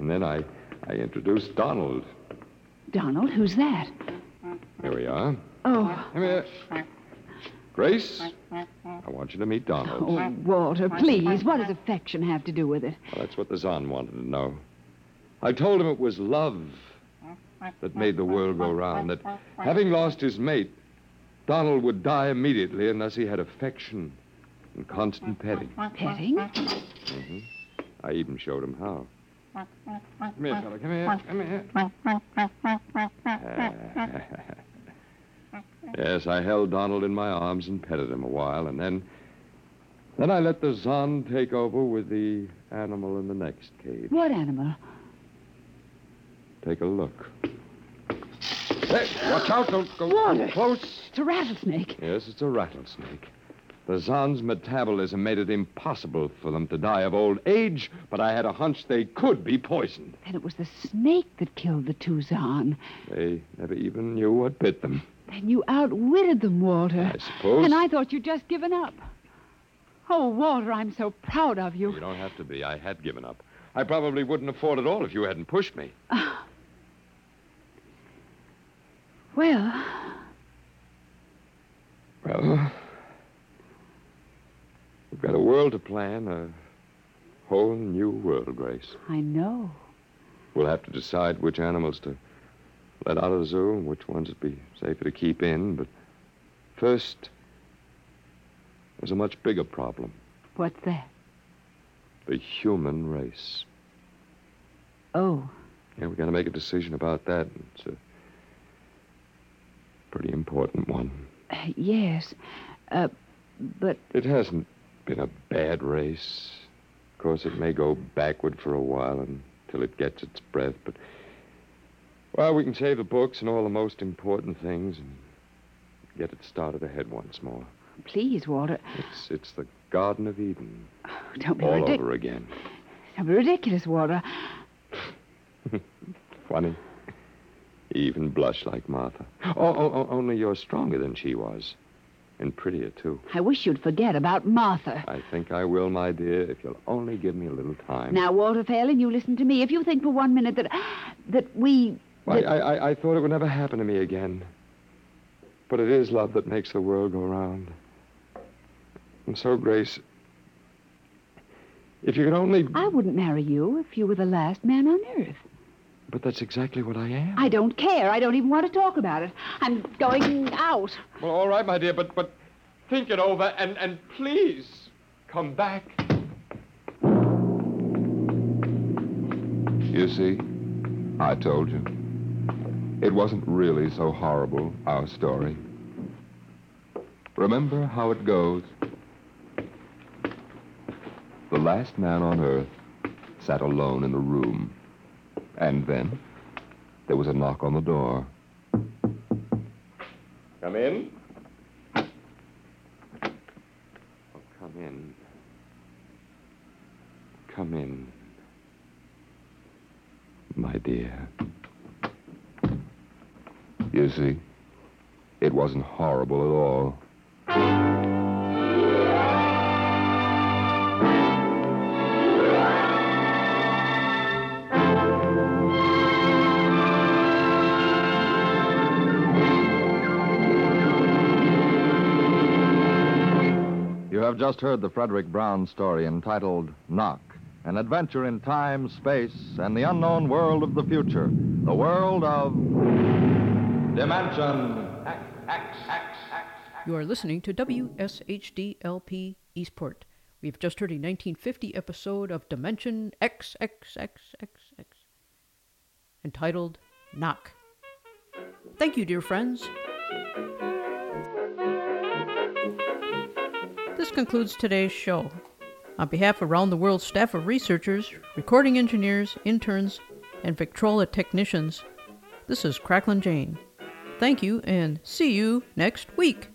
And then I, I introduced Donald. Donald, who's that? Here we are. Oh, Come here. Grace, I want you to meet Donald. oh, Walter, please. What does affection have to do with it? Well, that's what the Zan wanted to know. I told him it was love that made the world go round, that having lost his mate, Donald would die immediately unless he had affection and constant petting. Petting? hmm I even showed him how. Come here, fella. Come here. Come here. <laughs> yes, I held Donald in my arms and petted him a while, and then. Then I let the Zan take over with the animal in the next cage. What animal? Take a look. Hey, watch out. Don't go Walter. too close. It's a rattlesnake. Yes, it's a rattlesnake. The Zon's metabolism made it impossible for them to die of old age, but I had a hunch they could be poisoned. Then it was the snake that killed the two Zon. They never even knew what bit them. Then you outwitted them, Walter. I suppose. And I thought you'd just given up. Oh, Walter, I'm so proud of you. You don't have to be. I had given up. I probably wouldn't have fought at all if you hadn't pushed me. <sighs> Well, Well, we've got a world to plan, a whole new world, Grace. I know. We'll have to decide which animals to let out of the zoo and which ones would be safer to keep in. But first, there's a much bigger problem What's that? the human race. Oh, Yeah, we've got to make a decision about that. It's a pretty important one. uh, yes. Uh, but It hasn't been a bad race. Of course, it may go backward for a while until it gets its breath, but. Well, we can save the books and all the most important things and get it started ahead once more. please, Walter, It's it's the Garden of Eden oh, don't be all ridiculous. over again. Don't be ridiculous, Walter. <laughs> Funny. Even blush like Martha. Oh, oh, oh, only you're stronger than she was. And prettier, too. I wish you'd forget about Martha. I think I will, my dear, if you'll only give me a little time. Now, Walter Phelan, you listen to me. If you think for one minute that that we Why, I, I, I thought it would never happen to me again. But it is love that makes the world go round. And so, Grace, if you could only. I wouldn't marry you if you were the last man on earth. But that's exactly what I am. I don't care. I don't even want to talk about it. I'm going out. Well, all right, my dear, but but think it over and and please come back. You see, I told you. It wasn't really so horrible, our story. Remember how it goes. The last man on earth sat alone in the room. And then there was a knock on the door. Come in. Oh, come in. Come in. My dear. You see, it wasn't horrible at all. You have just heard the Fredric Brown story entitled Knock, an adventure in time, space, and the unknown world of the future. The world of Dimension X. You are listening to WSHD-LP Eastport. We've just heard a 1950 episode of Dimension X entitled Knock. Thank you, dear friends. This concludes today's show. On behalf of Around the World staff of researchers, recording engineers, interns, and Victrola technicians, this is Cracklin' Jane. Thank you and see you next week.